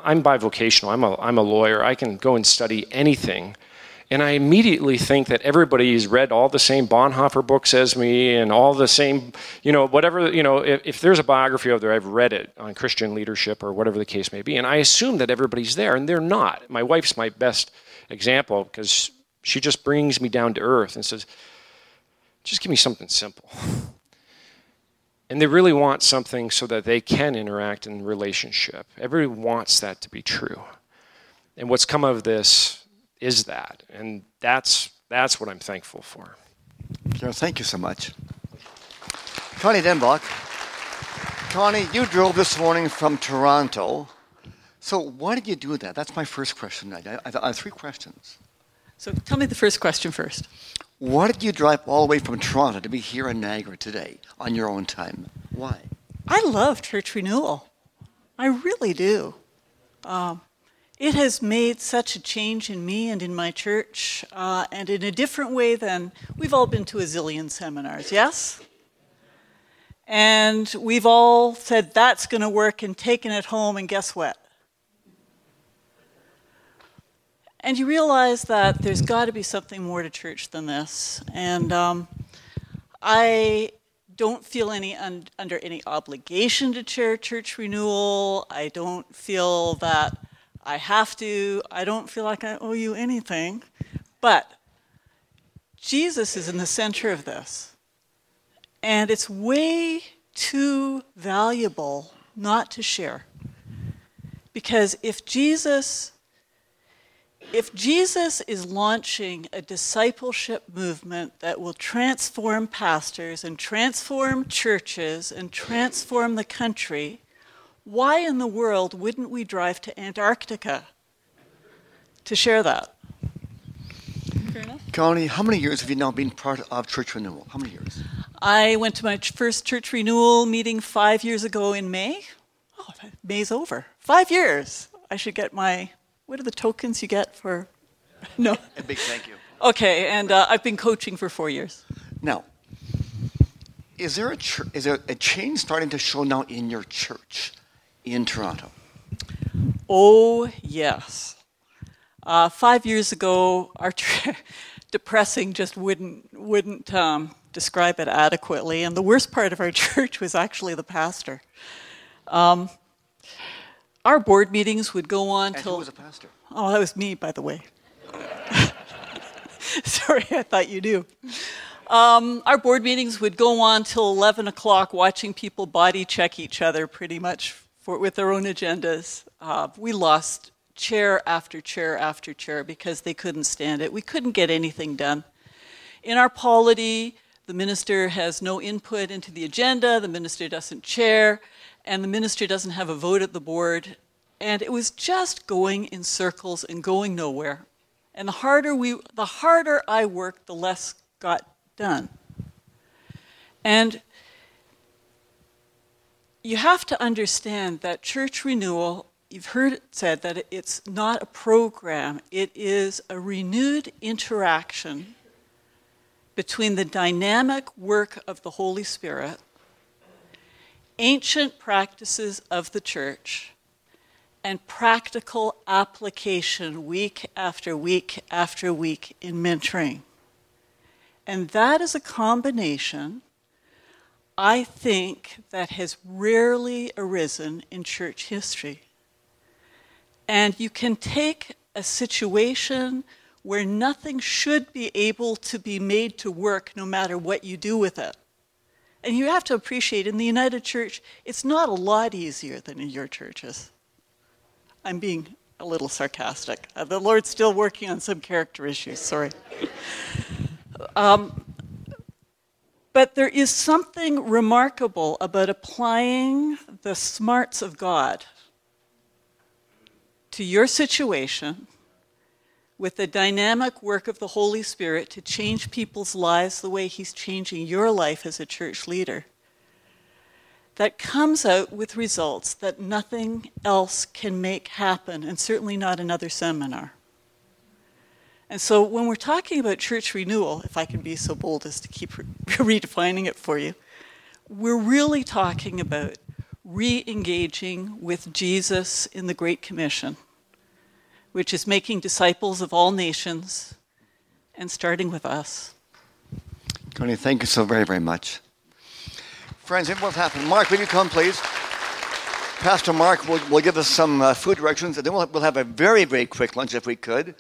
I'm bivocational. I'm a I'm a lawyer. I can go and study anything and I immediately think that everybody's read all the same Bonhoeffer books as me and all the same, you know, whatever, you know, if, if, there's a biography out there, I've read it on Christian leadership or whatever the case may be. And I assume that everybody's there, and they're not. My wife's my best example because she just brings me down to earth and says, just give me something simple. And they really want something so that they can interact in relationship. Everybody wants that to be true. And what's come of this is that. And that's, that's what I'm thankful for. thank you so much. Connie Denbach. Connie, you drove this morning from Toronto. So why did you do that? That's my first question. I, I, I have three questions. So tell me the first question first. Why did you drive all the way from Toronto to be here in Niagara today on your own time? Why? I love church renewal. I really do. Um, it has made such a change in me and in my church, uh, and in a different way than we've all been to a zillion seminars, yes? And we've all said that's going to work and taken it home, and guess what? And you realize that there's got to be something more to church than this. And um, I don't feel any un- under any obligation to chair church renewal. I don't feel that I have to, I don't feel like I owe you anything. But Jesus is in the center of this. And it's way too valuable not to share. Because if Jesus if Jesus is launching a discipleship movement that will transform pastors and transform churches and transform the country, why in the world wouldn't we drive to Antarctica to share that. Connie, how many years have you now been part of Church Renewal? How many years? I went to my first church renewal meeting five years ago in May. Oh, May's over. Five years. I should get my, what are the tokens you get for? No. A big thank you. Okay, and uh, I've been coaching for four years. Now, is there a ch- is there a change starting to show now in your church in Toronto? Oh yes. Uh, five years ago, our depressing just wouldn't wouldn't um, describe it adequately, and the worst part of our church was actually the pastor. Um, our board meetings would go on And till. who was a pastor? Oh, that was me, by the way. Sorry, I thought you knew. Um, our board meetings would go on till 11 o'clock, watching people body check each other pretty much for, with their own agendas. Uh, we lost chair after chair after chair because they couldn't stand it. We couldn't get anything done. In our polity, the minister has no input into the agenda, the minister doesn't chair, and the minister doesn't have a vote at the board. And it was just going in circles and going nowhere. And the harder we the harder I worked, the less got done. And you have to understand that church renewal, you've heard it said that it's not a program, it is a renewed interaction between the dynamic work of the Holy Spirit, ancient practices of the church, and practical application week after week after week in mentoring. And that is a combination, I think, that has rarely arisen in church history. And you can take a situation where nothing should be able to be made to work no matter what you do with it. And you have to appreciate in the United Church, it's not a lot easier than in your churches. I'm being a little sarcastic. Uh, the Lord's still working on some character issues, sorry. Um, but there is something remarkable about applying the smarts of God to your situation with the dynamic work of the Holy Spirit to change people's lives the way He's changing your life as a church leader. That comes out with results that nothing else can make happen, and certainly not another seminar. And so, when we're talking about church renewal, if I can be so bold as to keep re- redefining it for you, we're really talking about re engaging with Jesus in the Great Commission, which is making disciples of all nations and starting with us. Connie, thank you so very, very much. Friends, here's what's happened. Mark, will you come, please? Pastor Mark will, will give us some uh, food directions, and then we'll, we'll have a very, very quick lunch if we could,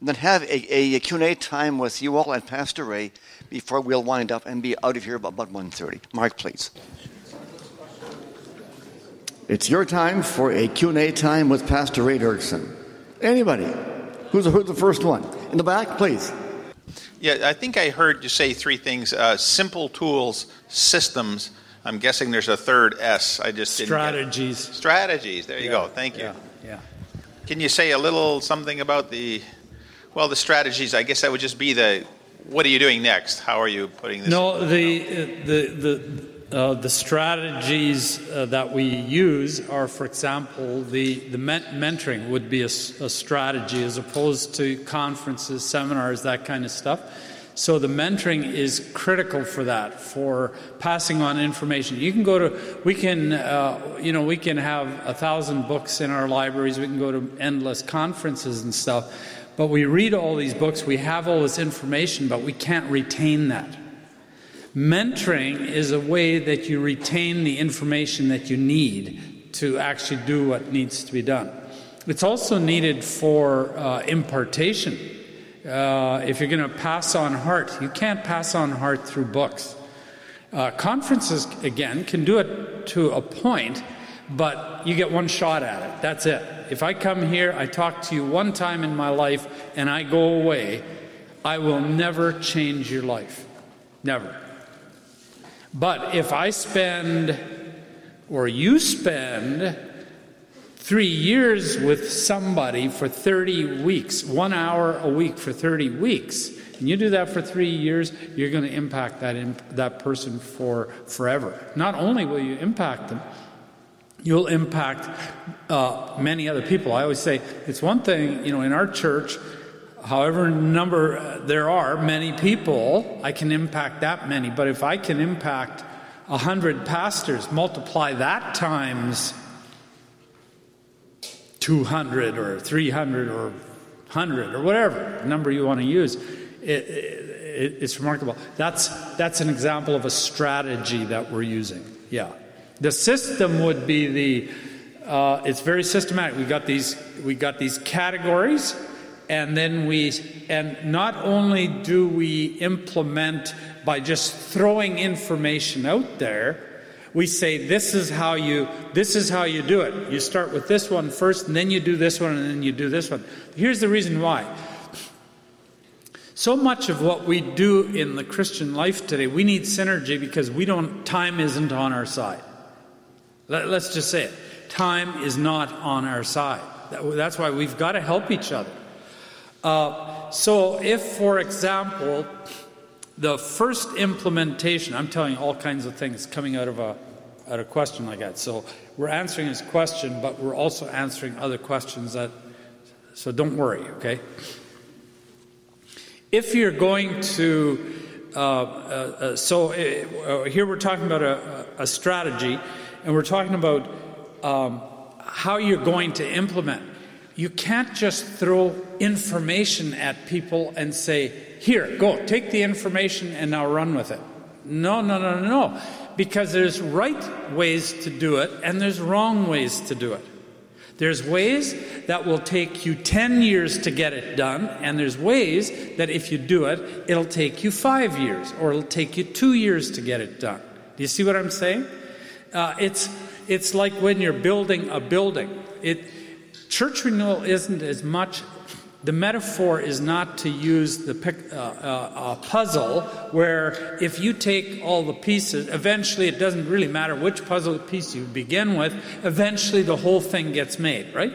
and then have a, a, a Q&A time with you all and Pastor Ray before we'll wind up and be out of here about, about 1.30. Mark, please. It's your time for a Q&A time with Pastor Ray Duerksen. Anybody? Who's the, who's the first one? In the back, please. Yeah, I think I heard you say three things: uh, simple tools, systems. I'm guessing there's a third S. I just didn't get it. Strategies. Strategies. There you go. Thank you. Yeah, yeah. Can you say a little something about the, well, the strategies? I guess that would just be the, what are you doing next? How are you putting this? No, the the the uh, the strategies uh, that we use are, for example, the the men- mentoring would be a strategy as opposed to conferences, seminars, that kind of stuff. So the mentoring is critical for that, for passing on information. You can go to, we can, uh, you know, we can have a thousand books in our libraries. We can go to endless conferences and stuff. But we read all these books, we have all this information, but we can't retain that. Mentoring is a way that you retain the information that you need to actually do what needs to be done. It's also needed for uh, impartation. Uh, if you're going to pass on heart, you can't pass on heart through books. Uh, conferences, again, can do it to a point, but you get one shot at it. That's it. If I come here, I talk to you one time in my life, and I go away, I will never change your life. Never. But if I spend, or you spend, three years with somebody for 30 weeks, one hour a week for 30 weeks, and you do that for three years, you're going to impact that, imp- that person for forever. Not only will you impact them, you'll impact uh, many other people. I always say it's one thing, you know, in our church, however number there are many people, I can impact that many. But if I can impact a hundred pastors, multiply that times 200 or 300 or 100 or whatever number you want to use. It, it, it's remarkable. That's, that's an example of a strategy that we're using. Yeah. The system would be the, uh, it's very systematic. We got these, we got these categories, and then we, and not only do we implement by just throwing information out there, we say this is how you this is how you do it. You start with this one first, and then you do this one, and then you do this one. Here's the reason why. So much of what we do in the Christian life today, we need synergy because we don't time isn't on our side. Let, us just say it. Time is not on our side. That's why we've got to help each other. Uh, so, if, for example, the first implementation, I'm telling you all kinds of things coming out of a, out of a question like that. So, we're answering his question, but we're also answering other questions that, so don't worry, okay? If you're going to, uh, uh, uh so uh, here we're talking about a, a strategy and we're talking about um, how you're going to implement. You can't just throw information at people and say, here, go, take the information and now run with it. No, no, no, no, no. Because there's right ways to do it and there's wrong ways to do it. There's ways that will take you 10 years to get it done, and there's ways that if you do it, it'll take you five years or it'll take you two years to get it done. Do you see what I'm saying? Uh, it's, it's like when you're building a building. It, church renewal isn't as much, the metaphor is not to use the uh, uh, puzzle where if you take all the pieces, eventually it doesn't really matter which puzzle piece you begin with, eventually the whole thing gets made, right?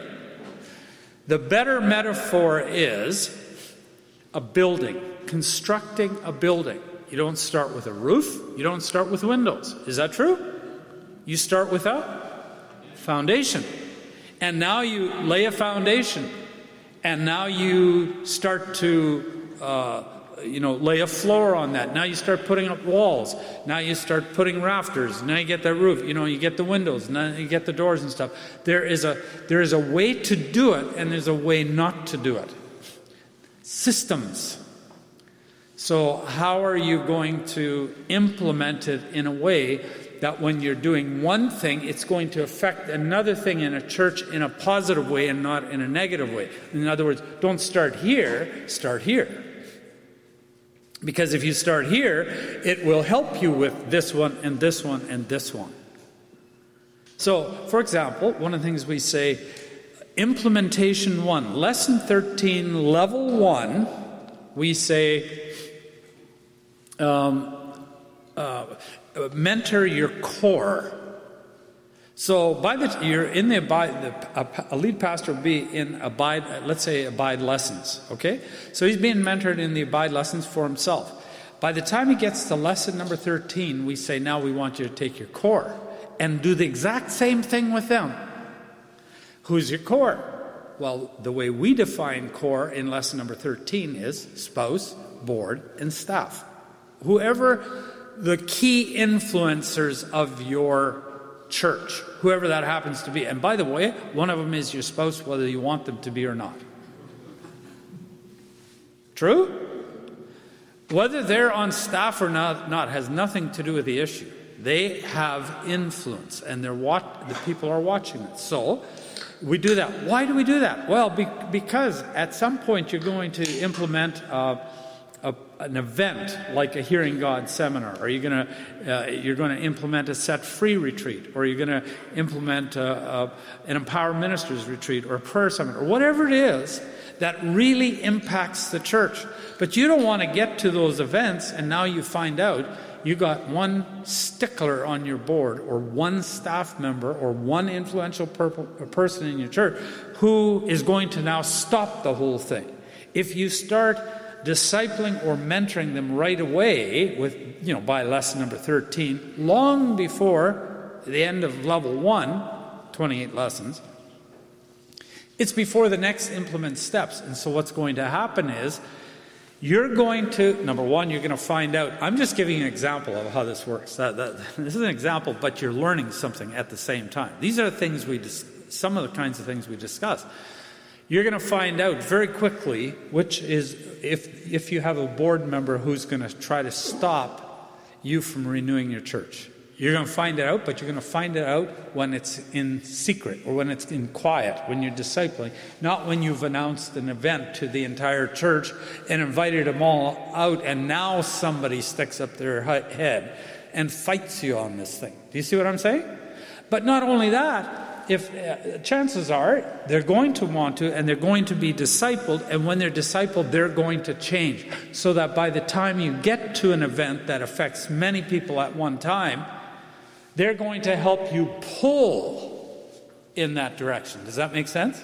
The better metaphor is a building, constructing a building. You don't start with a roof, you don't start with windows. Is that true? You start with a foundation. And now you lay a foundation. And now you start to, uh, you know, lay a floor on that. Now you start putting up walls. Now you start putting rafters. Now you get the roof. You know, you get the windows. Now you get the doors and stuff. There is a there is a way to do it, and there's a way not to do it. Systems. So how are you going to implement it in a way that when you're doing one thing, it's going to affect another thing in a church in a positive way and not in a negative way. In other words, don't start here, start here. Because if you start here, it will help you with this one and this one and this one. So, for example, one of the things we say implementation one, lesson 13, level one, we say um, uh, mentor your core. So by the you're in the abide, the, a, lead pastor will be in abide. Let's say abide lessons. Okay, so he's being mentored in the abide lessons for himself. By the time he gets to lesson number thirteen, we say, now we want you to take your core and do the exact same thing with them. Who's your core? Well, the way we define core in lesson number 13 is spouse, board, and staff. Whoever the key influencers of your church, whoever that happens to be. And by the way, one of them is your spouse, whether you want them to be or not. True? Whether they're on staff or not, not has nothing to do with the issue. They have influence, and they're the people are watching it. So we do that. Why do we do that? Well, be- because at some point you're going to implement. Uh, an event like a Hearing God seminar, or you're going to uh, you're going to implement a set free retreat, or you're going to implement a, a, an Empower Ministers retreat, or a prayer summit, or whatever it is that really impacts the church. But you don't want to get to those events, and now you find out you got one stickler on your board, or one staff member, or one influential per- person in your church who is going to now stop the whole thing. If you start discipling or mentoring them right away with, you know, by lesson number 13, long before the end of level one, 28 lessons, it's before the next implement steps. And so what's going to happen is you're going to, number one, you're going to find out. I'm just giving an example of how this works. That, that, this is an example, but you're learning something at the same time. These are things we, dis- some of the kinds of things we discuss. You're going to find out very quickly which is, if, if you have a board member who's going to try to stop you from renewing your church. You're going to find it out, but you're going to find it out when it's in secret or when it's in quiet, when you're discipling, not when you've announced an event to the entire church and invited them all out, and now somebody sticks up their head and fights you on this thing. Do you see what I'm saying? But not only that, if uh, chances are they're going to want to and they're going to be discipled and when they're discipled they're going to change so that by the time you get to an event that affects many people at one time they're going to help you pull in that direction. Does that make sense?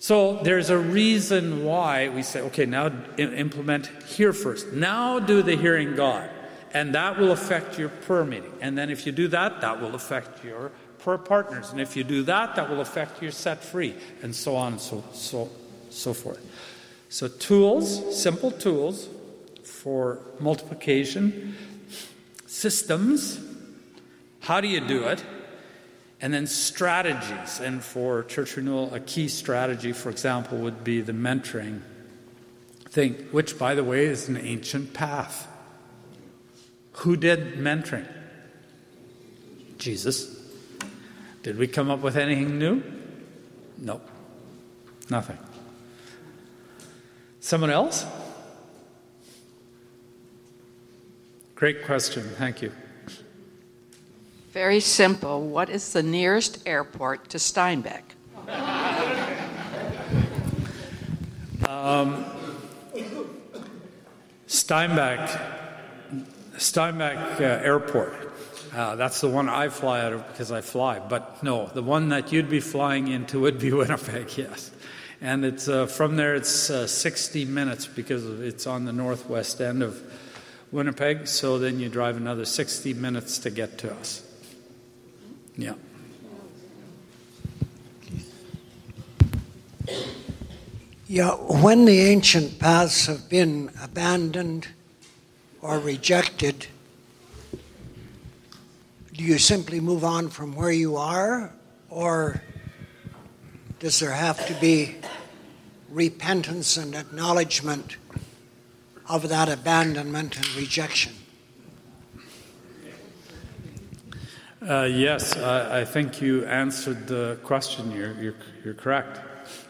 So there's a reason why we say, okay, now implement here first. Now do the hearing God. And that will affect your prayer meeting. And then if you do that, that will affect your partners. And if you do that, that will affect your set free. And so on and so, so, so forth. So tools, simple tools for multiplication, systems, how do you do it? And then strategies. And for church renewal, a key strategy, for example, would be the mentoring thing, which, by the way, is an ancient path. Who did mentoring? Jesus. Did we come up with anything new? No. Nothing. Someone else? Great question. Thank you. Very simple. What is the nearest airport to Steinbach? Um, Steinbach, Steinbach uh, Airport. Uh, that's the one I fly out of because I fly. But no, the one that you'd be flying into would be Winnipeg, yes. And it's uh, from there. It's uh, 60 minutes because it's on the northwest end of Winnipeg. So then you drive another 60 minutes to get to us. Yeah. Yeah, when the ancient paths have been abandoned or rejected, do you simply move on from where you are, or does there have to be repentance and acknowledgement of that abandonment and rejection? Uh, yes, I, I, think you answered the question. You're, you're, you're, correct.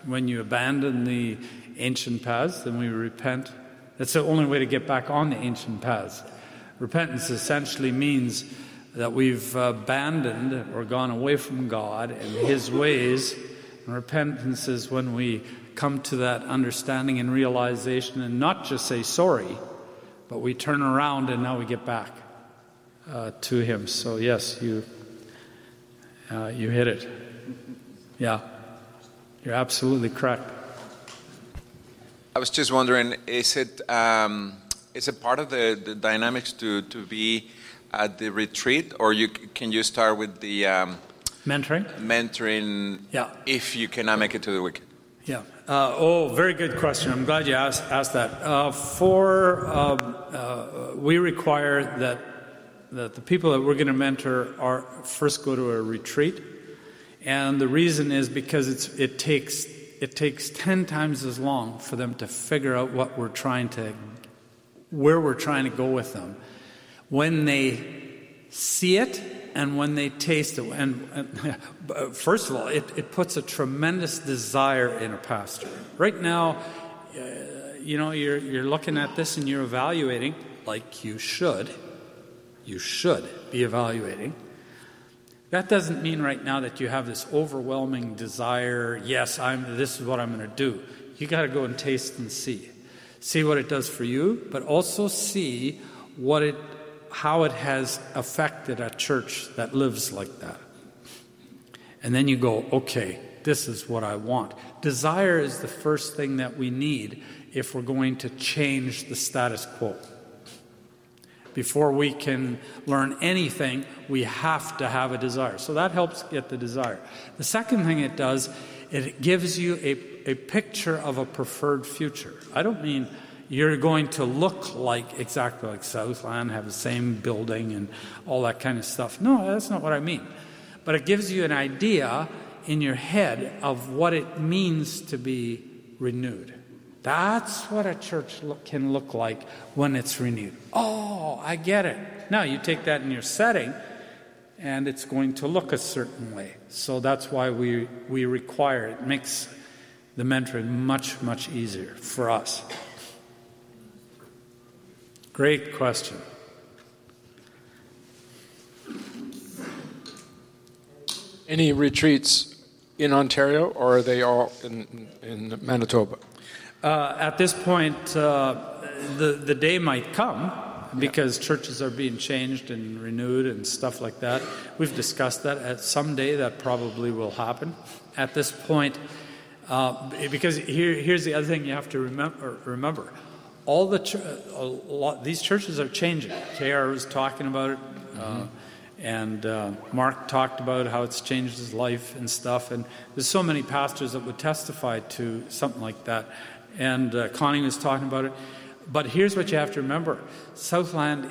When you abandon the ancient paths, then we repent. That's the only way to get back on the ancient paths. Repentance essentially means that we've abandoned or gone away from God and His ways. And repentance is when we come to that understanding and realization and not just say sorry, but we turn around and now we get back uh, to him. So yes, you uh, you hit it. Yeah, you're absolutely correct. I was just wondering, is it um, is it part of the, the dynamics to, to be at the retreat, or you can you start with the um, mentoring? Mentoring. Yeah. If you cannot make it to the weekend. Yeah. Uh, oh, very good question. I'm glad you asked, asked that. Uh, for um, uh, we require that that the people that we're going to mentor are first go to a retreat, and the reason is because it's it takes it takes ten times as long for them to figure out what we're trying to where we're trying to go with them when they see it and when they taste it. And, and first of all, it, it puts a tremendous desire in a pastor. Right now, uh, you know, you're, you're looking at this and you're evaluating, like you should you should be evaluating. That doesn't mean right now that you have this overwhelming desire, yes, I'm this is what I'm going to do. You got to go and taste and see. See what it does for you, but also see what it how it has affected a church that lives like that. And then you go, okay, this is what I want. Desire is the first thing that we need if we're going to change the status quo. Before we can learn anything, we have to have a desire. So that helps get the desire. The second thing it does, it gives you a, a picture of a preferred future. I don't mean you're going to look like exactly like Southland, have the same building and all that kind of stuff. No, that's not what I mean. But it gives you an idea in your head of what it means to be renewed. That's what a church look, can look like when it's renewed. Oh, I get it. Now you take that in your setting, and it's going to look a certain way. So that's why we, we require it. it makes the mentoring much, much easier for us. Great question. Any retreats in Ontario, or are they all in, in Manitoba? Uh, at this point, uh, the, the day might come because churches are being changed and renewed and stuff like that. We've discussed that. At some day, that probably will happen. At this point, uh, because here, here's the other thing you have to remember. remember. All the ch- lot, these churches are changing. KR was talking about it. Mm-hmm. And uh, Mark talked about how it's changed his life and stuff. And there's so many pastors that would testify to something like that. And uh, Connie was talking about it. But here's what you have to remember Southland,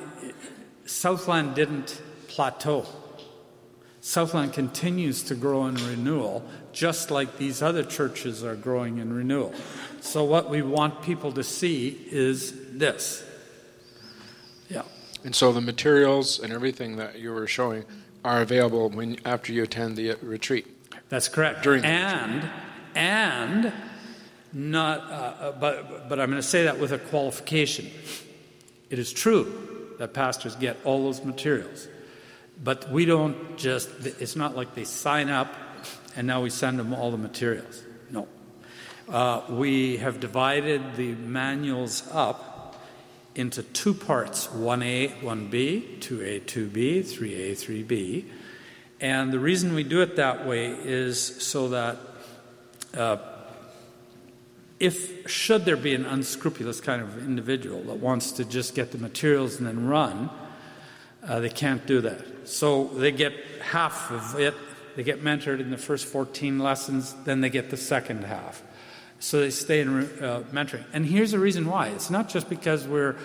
Southland didn't plateau. Southland continues to grow in renewal, just like these other churches are growing in renewal. So, what we want people to see is this. Yeah. And so the materials and everything that you were showing are available when after you attend the retreat. That's correct. During and retreat. and not, uh, uh, but but I'm going to say that with a qualification. It is true that pastors get all those materials, but we don't just. It's not like they sign up and now we send them all the materials. No. Uh, we have divided the manuals up into two parts 1A, 1B, 2A, 2B, 3A, 3B. And the reason we do it that way is so that uh, if, should there be an unscrupulous kind of individual that wants to just get the materials and then run, uh, they can't do that. So they get half of it, they get mentored in the first 14 lessons, then they get the second half. So they stay in uh, mentoring. And here's the reason why it's not just because we're,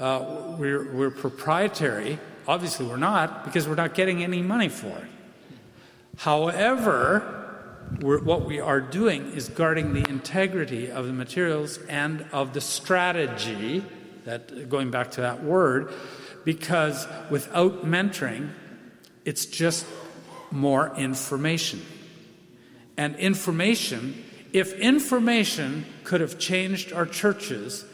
uh, we're, we're proprietary, obviously we're not, because we're not getting any money for it. However, what we are doing is guarding the integrity of the materials and of the strategy, that, going back to that word, because without mentoring, it's just more information. And information if information could have changed our churches,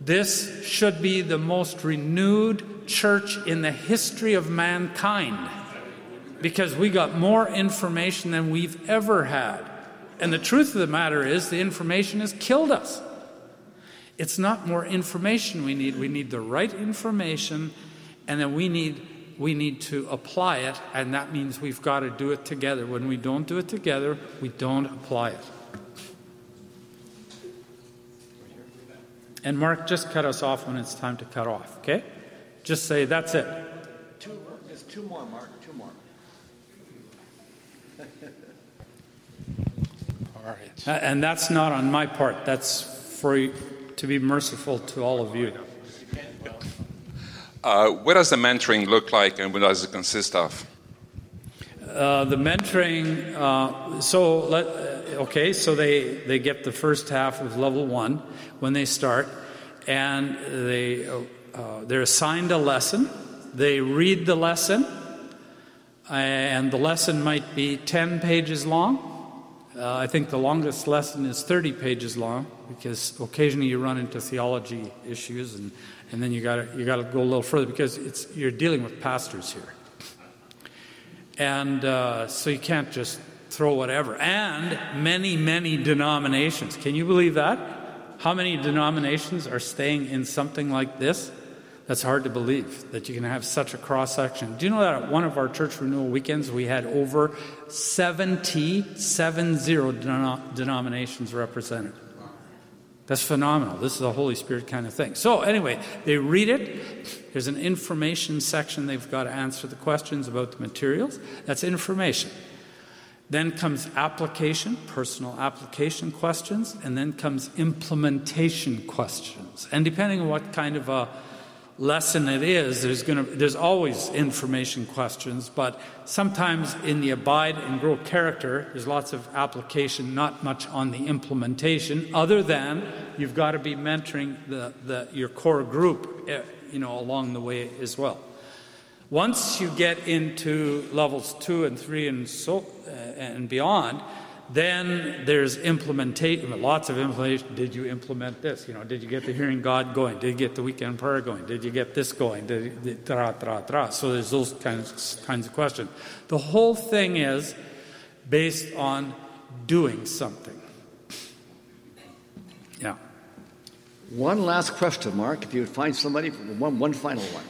this should be the most renewed church in the history of mankind because we got more information than we've ever had. And the truth of the matter is, the information has killed us. It's not more information we need, we need the right information, and then we need. We need to apply it, and that means we've got to do it together. When we don't do it together, we don't apply it. And Mark, just cut us off when it's time to cut off, okay? Just say, that's it. Two, there's two more, Mark, two more. All right. And that's not on my part. That's for you, to be merciful to all of you. Uh, what does the mentoring look like and what does it consist of? Uh, the mentoring, uh, so let, uh, okay, so they, they get the first half of level one when they start, and they, uh, they're assigned a lesson. They read the lesson, and the lesson might be 10 pages long. Uh, I think the longest lesson is 30 pages long because occasionally you run into theology issues, and, and then you got you got to go a little further because it's, you're dealing with pastors here. And uh, so you can't just throw whatever. And many, many denominations. Can you believe that? How many denominations are staying in something like this? That's hard to believe that you can have such a cross section. Do you know that at one of our church renewal weekends we had over 70, 70 denom- denominations represented? That's phenomenal. This is a Holy Spirit kind of thing. So, anyway, they read it. There's an information section. They've got to answer the questions about the materials. That's information. Then comes application, personal application questions, and then comes implementation questions. And depending on what kind of a lesson it is, there's to there's always information questions, but sometimes in the abide and grow character, there's lots of application, not much on the implementation, other than you've got to be mentoring the, the your core group, eh, you know, along the way as well. Once you get into levels two and three and so uh, and beyond, then there's implementation, lots of implementation. Did you implement this? You know, did you get the hearing God going? Did you get the weekend prayer going? Did you get this going? Did, did, tra, tra, tra. So there's those kinds, kinds of questions. The whole thing is based on doing something. Yeah. One last question, Mark. If you would find somebody, one, one final one.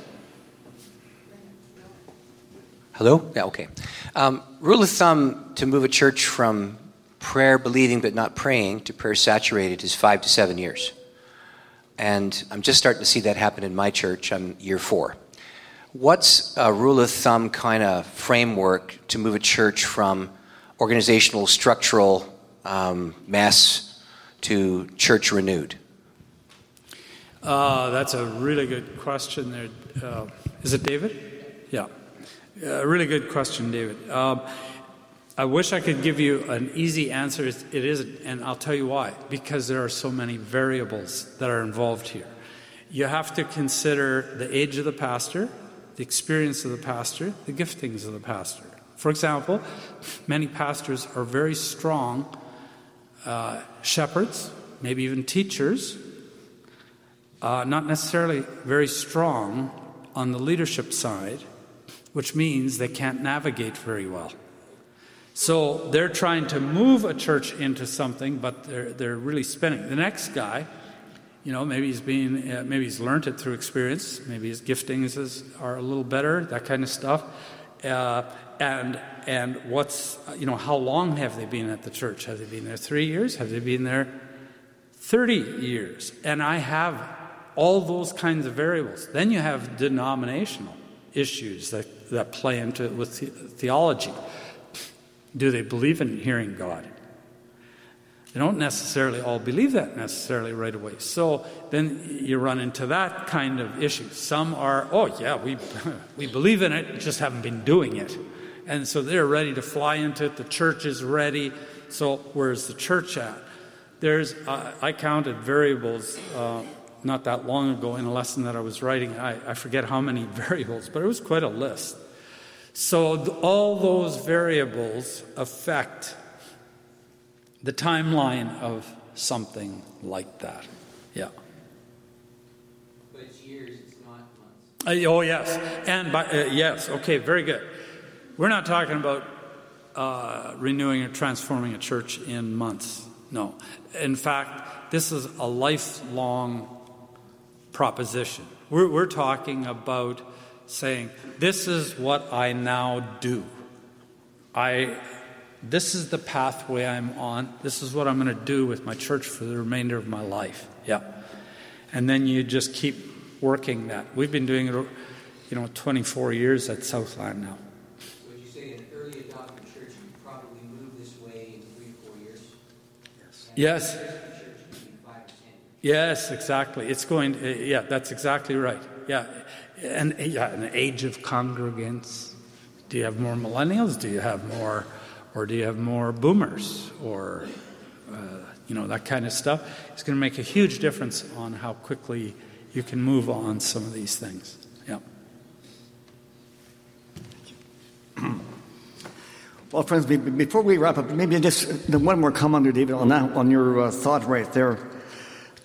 Hello? Yeah, okay. Um, rule of thumb to move a church from prayer believing but not praying to prayer saturated is five to seven years. And I'm just starting to see that happen in my church. I'm year four. What's a rule of thumb kind of framework to move a church from organizational, structural um, mess to church renewed? Uh, that's a really good question there. Uh, is it David? Yeah. A really good question, David. Um, I wish I could give you an easy answer. It isn't, and I'll tell you why. Because there are so many variables that are involved here. You have to consider the age of the pastor, the experience of the pastor, the giftings of the pastor. For example, many pastors are very strong uh, shepherds, maybe even teachers, uh, not necessarily very strong on the leadership side, which means they can't navigate very well. So they're trying to move a church into something, but they're, they're really spinning. The next guy, you know, maybe he's being, uh, maybe he's learned it through experience. Maybe his giftings is, are a little better, that kind of stuff. Uh, and and what's, you know, how long have they been at the church? Have they been there three years? Have they been there 30 years? And I have all those kinds of variables. Then you have denominational issues that, that play into it with the, theology. Do they believe in hearing God? They don't necessarily all believe that necessarily right away. So then you run into that kind of issue. Some are, oh, yeah, we, we believe in it, just haven't been doing it. And so they're ready to fly into it. The church is ready. So where's the church at? There's, uh, I counted variables uh, not that long ago in a lesson that I was writing. I, I forget how many variables, but it was quite a list. So all those variables affect the timeline of something like that. Yeah. But it's years, it's not months. Uh, oh, yes. And by, uh, yes, okay, very good. We're not talking about uh, renewing or transforming a church in months. No. In fact, this is a lifelong proposition. We're, we're talking about saying, This is what I now do. I, this is the pathway I'm on. This is what I'm going to do with my church for the remainder of my life. Yeah. And then you just keep working that. We've been doing it, you know, 24 years at Southland now. Would you say an early adopted church would probably move this way in three, or four years? Yes. Yes, exactly. It's going, yeah, that's exactly right. Yeah. And yeah, an age of congregants. Do you have more millennials? Do you have more, or do you have more boomers? Or, uh, you know, that kind of stuff. It's going to make a huge difference on how quickly you can move on some of these things. Yeah. Well, friends, before we wrap up, maybe just one more comment, David, on that, on your uh, thought right there.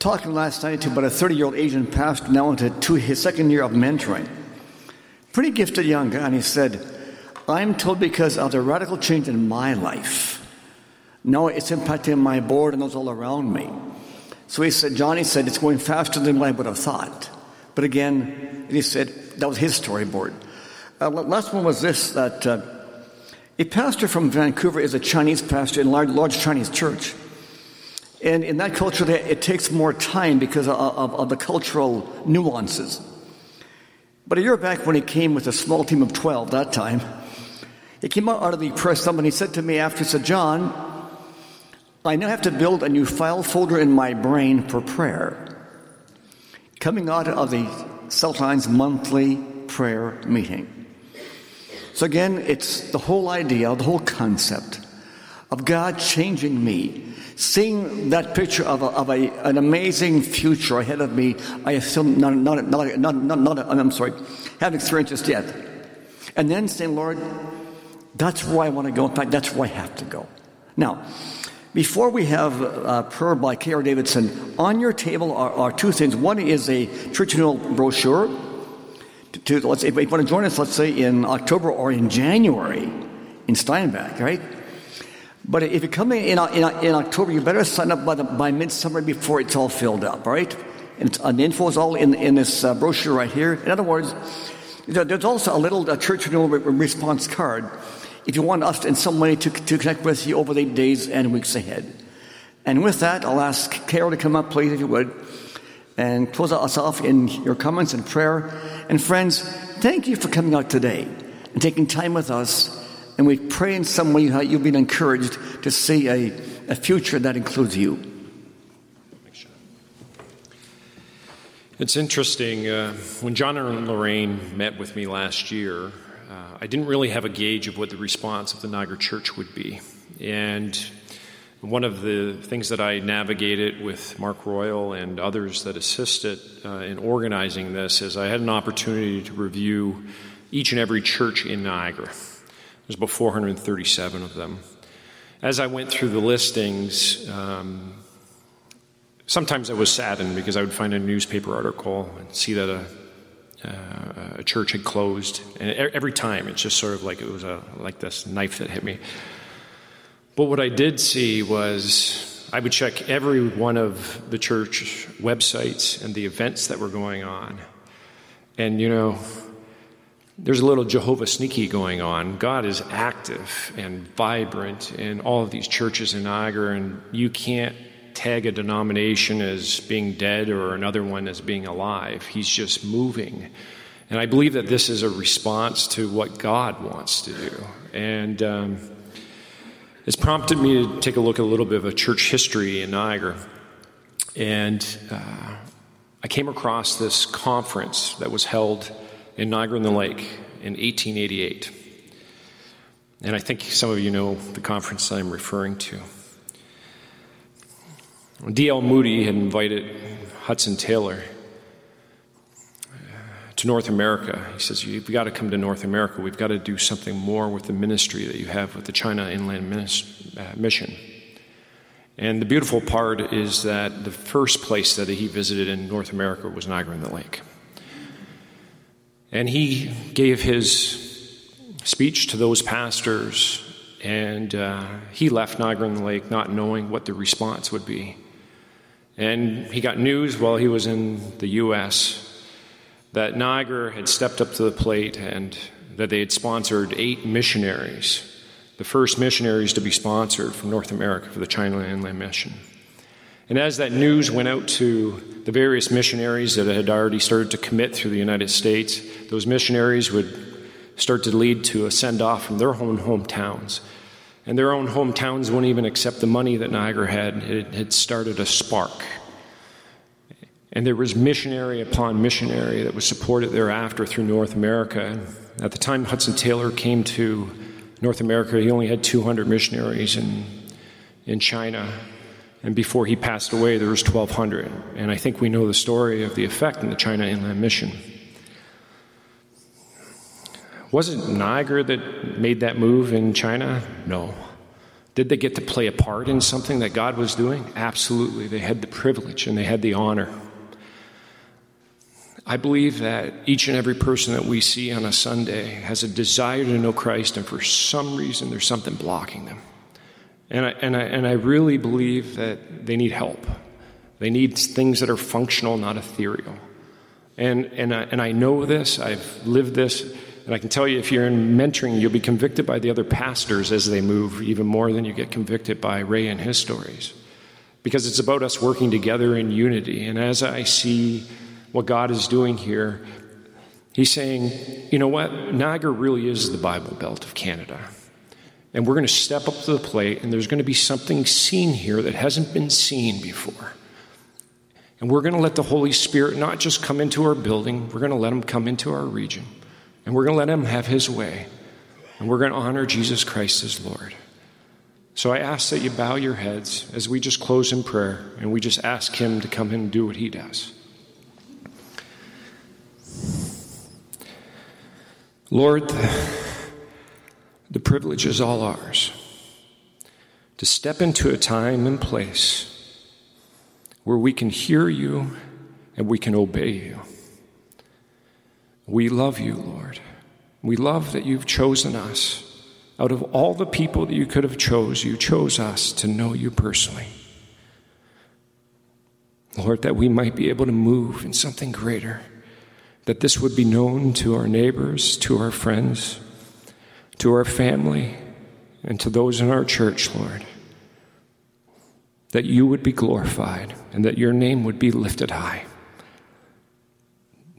Talking last night to about a 30 year old Asian pastor now into two, his second year of mentoring. Pretty gifted young guy, and he said, I'm told because of the radical change in my life. Now it's impacting my board and those all around me. So he said, Johnny said, it's going faster than I would have thought. But again, he said that was his storyboard. Uh, last one was this that uh, a pastor from Vancouver is a Chinese pastor in a large, large Chinese church. And in that culture, it takes more time because of, of, the cultural nuances. But a year back, when he came with a small team of 12 that time, he came out of the press. he said to me after, he said, John, I now have to build a new file folder in my brain for prayer. Coming out of the Southlands monthly prayer meeting. So again, it's the whole idea, the whole concept of God changing me, seeing that picture of, a, of a, an amazing future ahead of me. I assume not, not, not, not, not, not I'm sorry, haven't experienced just yet. And then saying, Lord, that's where I want to go. In fact, that's where I have to go. Now, before we have uh, prayer by Carol Davidson, on your table are, are, two things. One is a church brochure to, let's if you want to join us, let's say in October or in January in Steinbach, right? But if you're coming in, in, in October, you better sign up by, the, by midsummer before it's all filled up, right? And, and the info is all in, in this uh, brochure right here. In other words, there's also a little church renewal response card if you want us in some way to, to connect with you over the days and weeks ahead. And with that, I'll ask Carol to come up, please, if you would and close us off in your comments and prayer. And friends, thank you for coming out today and taking time with us. And we pray in some way that you've been encouraged to see a, a future that includes you. It's interesting. Uh, when John and Lorraine met with me last year, uh, I didn't really have a gauge of what the response of the Niagara Church would be. And one of the things that I navigated with Mark Royal and others that assisted uh, in organizing this is I had an opportunity to review each and every church in Niagara. There's about 437 of them. As I went through the listings, um, sometimes I was saddened because I would find a newspaper article and see that a, uh, a church had closed, and every time it's just sort of like it was a like this knife that hit me. But what I did see was I would check every one of the church websites and the events that were going on. And, you know, there's a little Jehovah sneaky going on. God is active and vibrant in all of these churches in Niagara, and you can't tag a denomination as being dead or another one as being alive. He's just moving. And I believe that this is a response to what God wants to do. And, um, it's prompted me to take a look at a little bit of a church history in Niagara. And uh, I came across this conference that was held in Niagara on the Lake in 1888. And I think some of you know the conference I'm referring to. D.L. Moody had invited Hudson Taylor to North America. He says, You've got to come to North America. We've got to do something more with the ministry that you have with the China Inland uh, Mission. And the beautiful part is that the first place that he visited in North America was Niagara on the Lake. And he gave his speech to those pastors, and uh, he left Niagara on the Lake not knowing what the response would be. And he got news while he was in the U.S that Niagara had stepped up to the plate and that they had sponsored eight missionaries, the first missionaries to be sponsored from North America for the China Inland Mission. And as that news went out to the various missionaries that had already started to commit through the United States, those missionaries would start to lead to a send off from their own hometowns. And their own hometowns wouldn't even accept the money that Niagara had. It had started a spark and there was missionary upon missionary that was supported thereafter through North America. At the time Hudson Taylor came to North America, he only had 200 missionaries in, in China. And before he passed away, there was 1,200. And I think we know the story of the effect in the China Inland Mission. Was it Niagara that made that move in China? No. Did they get to play a part in something that God was doing? Absolutely. They had the privilege and they had the honor. I believe that each and every person that we see on a Sunday has a desire to know Christ, and for some reason, there's something blocking them. And I, and I, and I really believe that they need help. They need things that are functional, not ethereal. And, and, I, and I know this, I've lived this, and I can tell you if you're in mentoring, you'll be convicted by the other pastors as they move, even more than you get convicted by Ray and his stories. Because it's about us working together in unity. And as I see what God is doing here, He's saying, you know what? Niagara really is the Bible Belt of Canada. And we're going to step up to the plate, and there's going to be something seen here that hasn't been seen before. And we're going to let the Holy Spirit not just come into our building, we're going to let him come into our region. And we're going to let him have his way. And we're going to honor Jesus Christ as Lord. So I ask that you bow your heads as we just close in prayer and we just ask him to come in and do what he does. Lord, the privilege is all ours to step into a time and place where we can hear you and we can obey you. We love you, Lord. We love that you've chosen us. Out of all the people that you could have chose, you chose us to know you personally. Lord, that we might be able to move in something greater, that this would be known to our neighbors, to our friends, to our family, and to those in our church, Lord that you would be glorified and that your name would be lifted high.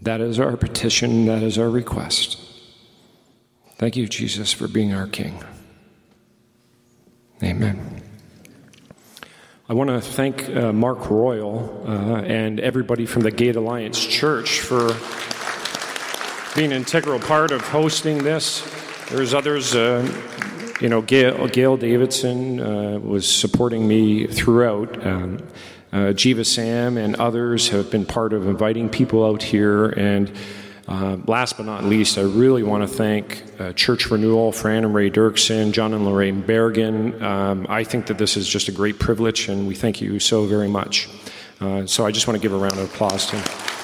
That is our petition, that is our request. Thank you, Jesus, for being our King. Amen. I want to thank uh, Mark Royal uh, and everybody from the Gate Alliance Church for being an integral part of hosting this. There's others. Uh, you know, Gail, Gail Davidson uh, was supporting me throughout. Um, uh, Jiva Sam and others have been part of inviting people out here. And uh, last but not least, I really want to thank uh, Church Renewal, Fran and Ray Duerksen, John and Lorraine Bergen. Um, I think that this is just a great privilege, and we thank you so very much. Uh, so I just want to give a round of applause to them.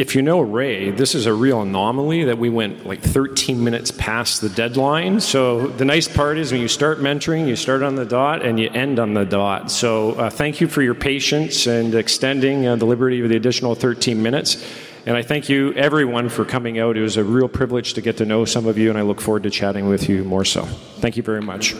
If you know Ray, this is a real anomaly that we went like 13 minutes past the deadline. So the nice part is when you start mentoring, you start on the dot and you end on the dot. So uh, thank you for your patience and extending uh, the liberty of the additional 13 minutes. And I thank you, everyone, for coming out. It was a real privilege to get to know some of you, and I look forward to chatting with you more so. Thank you very much.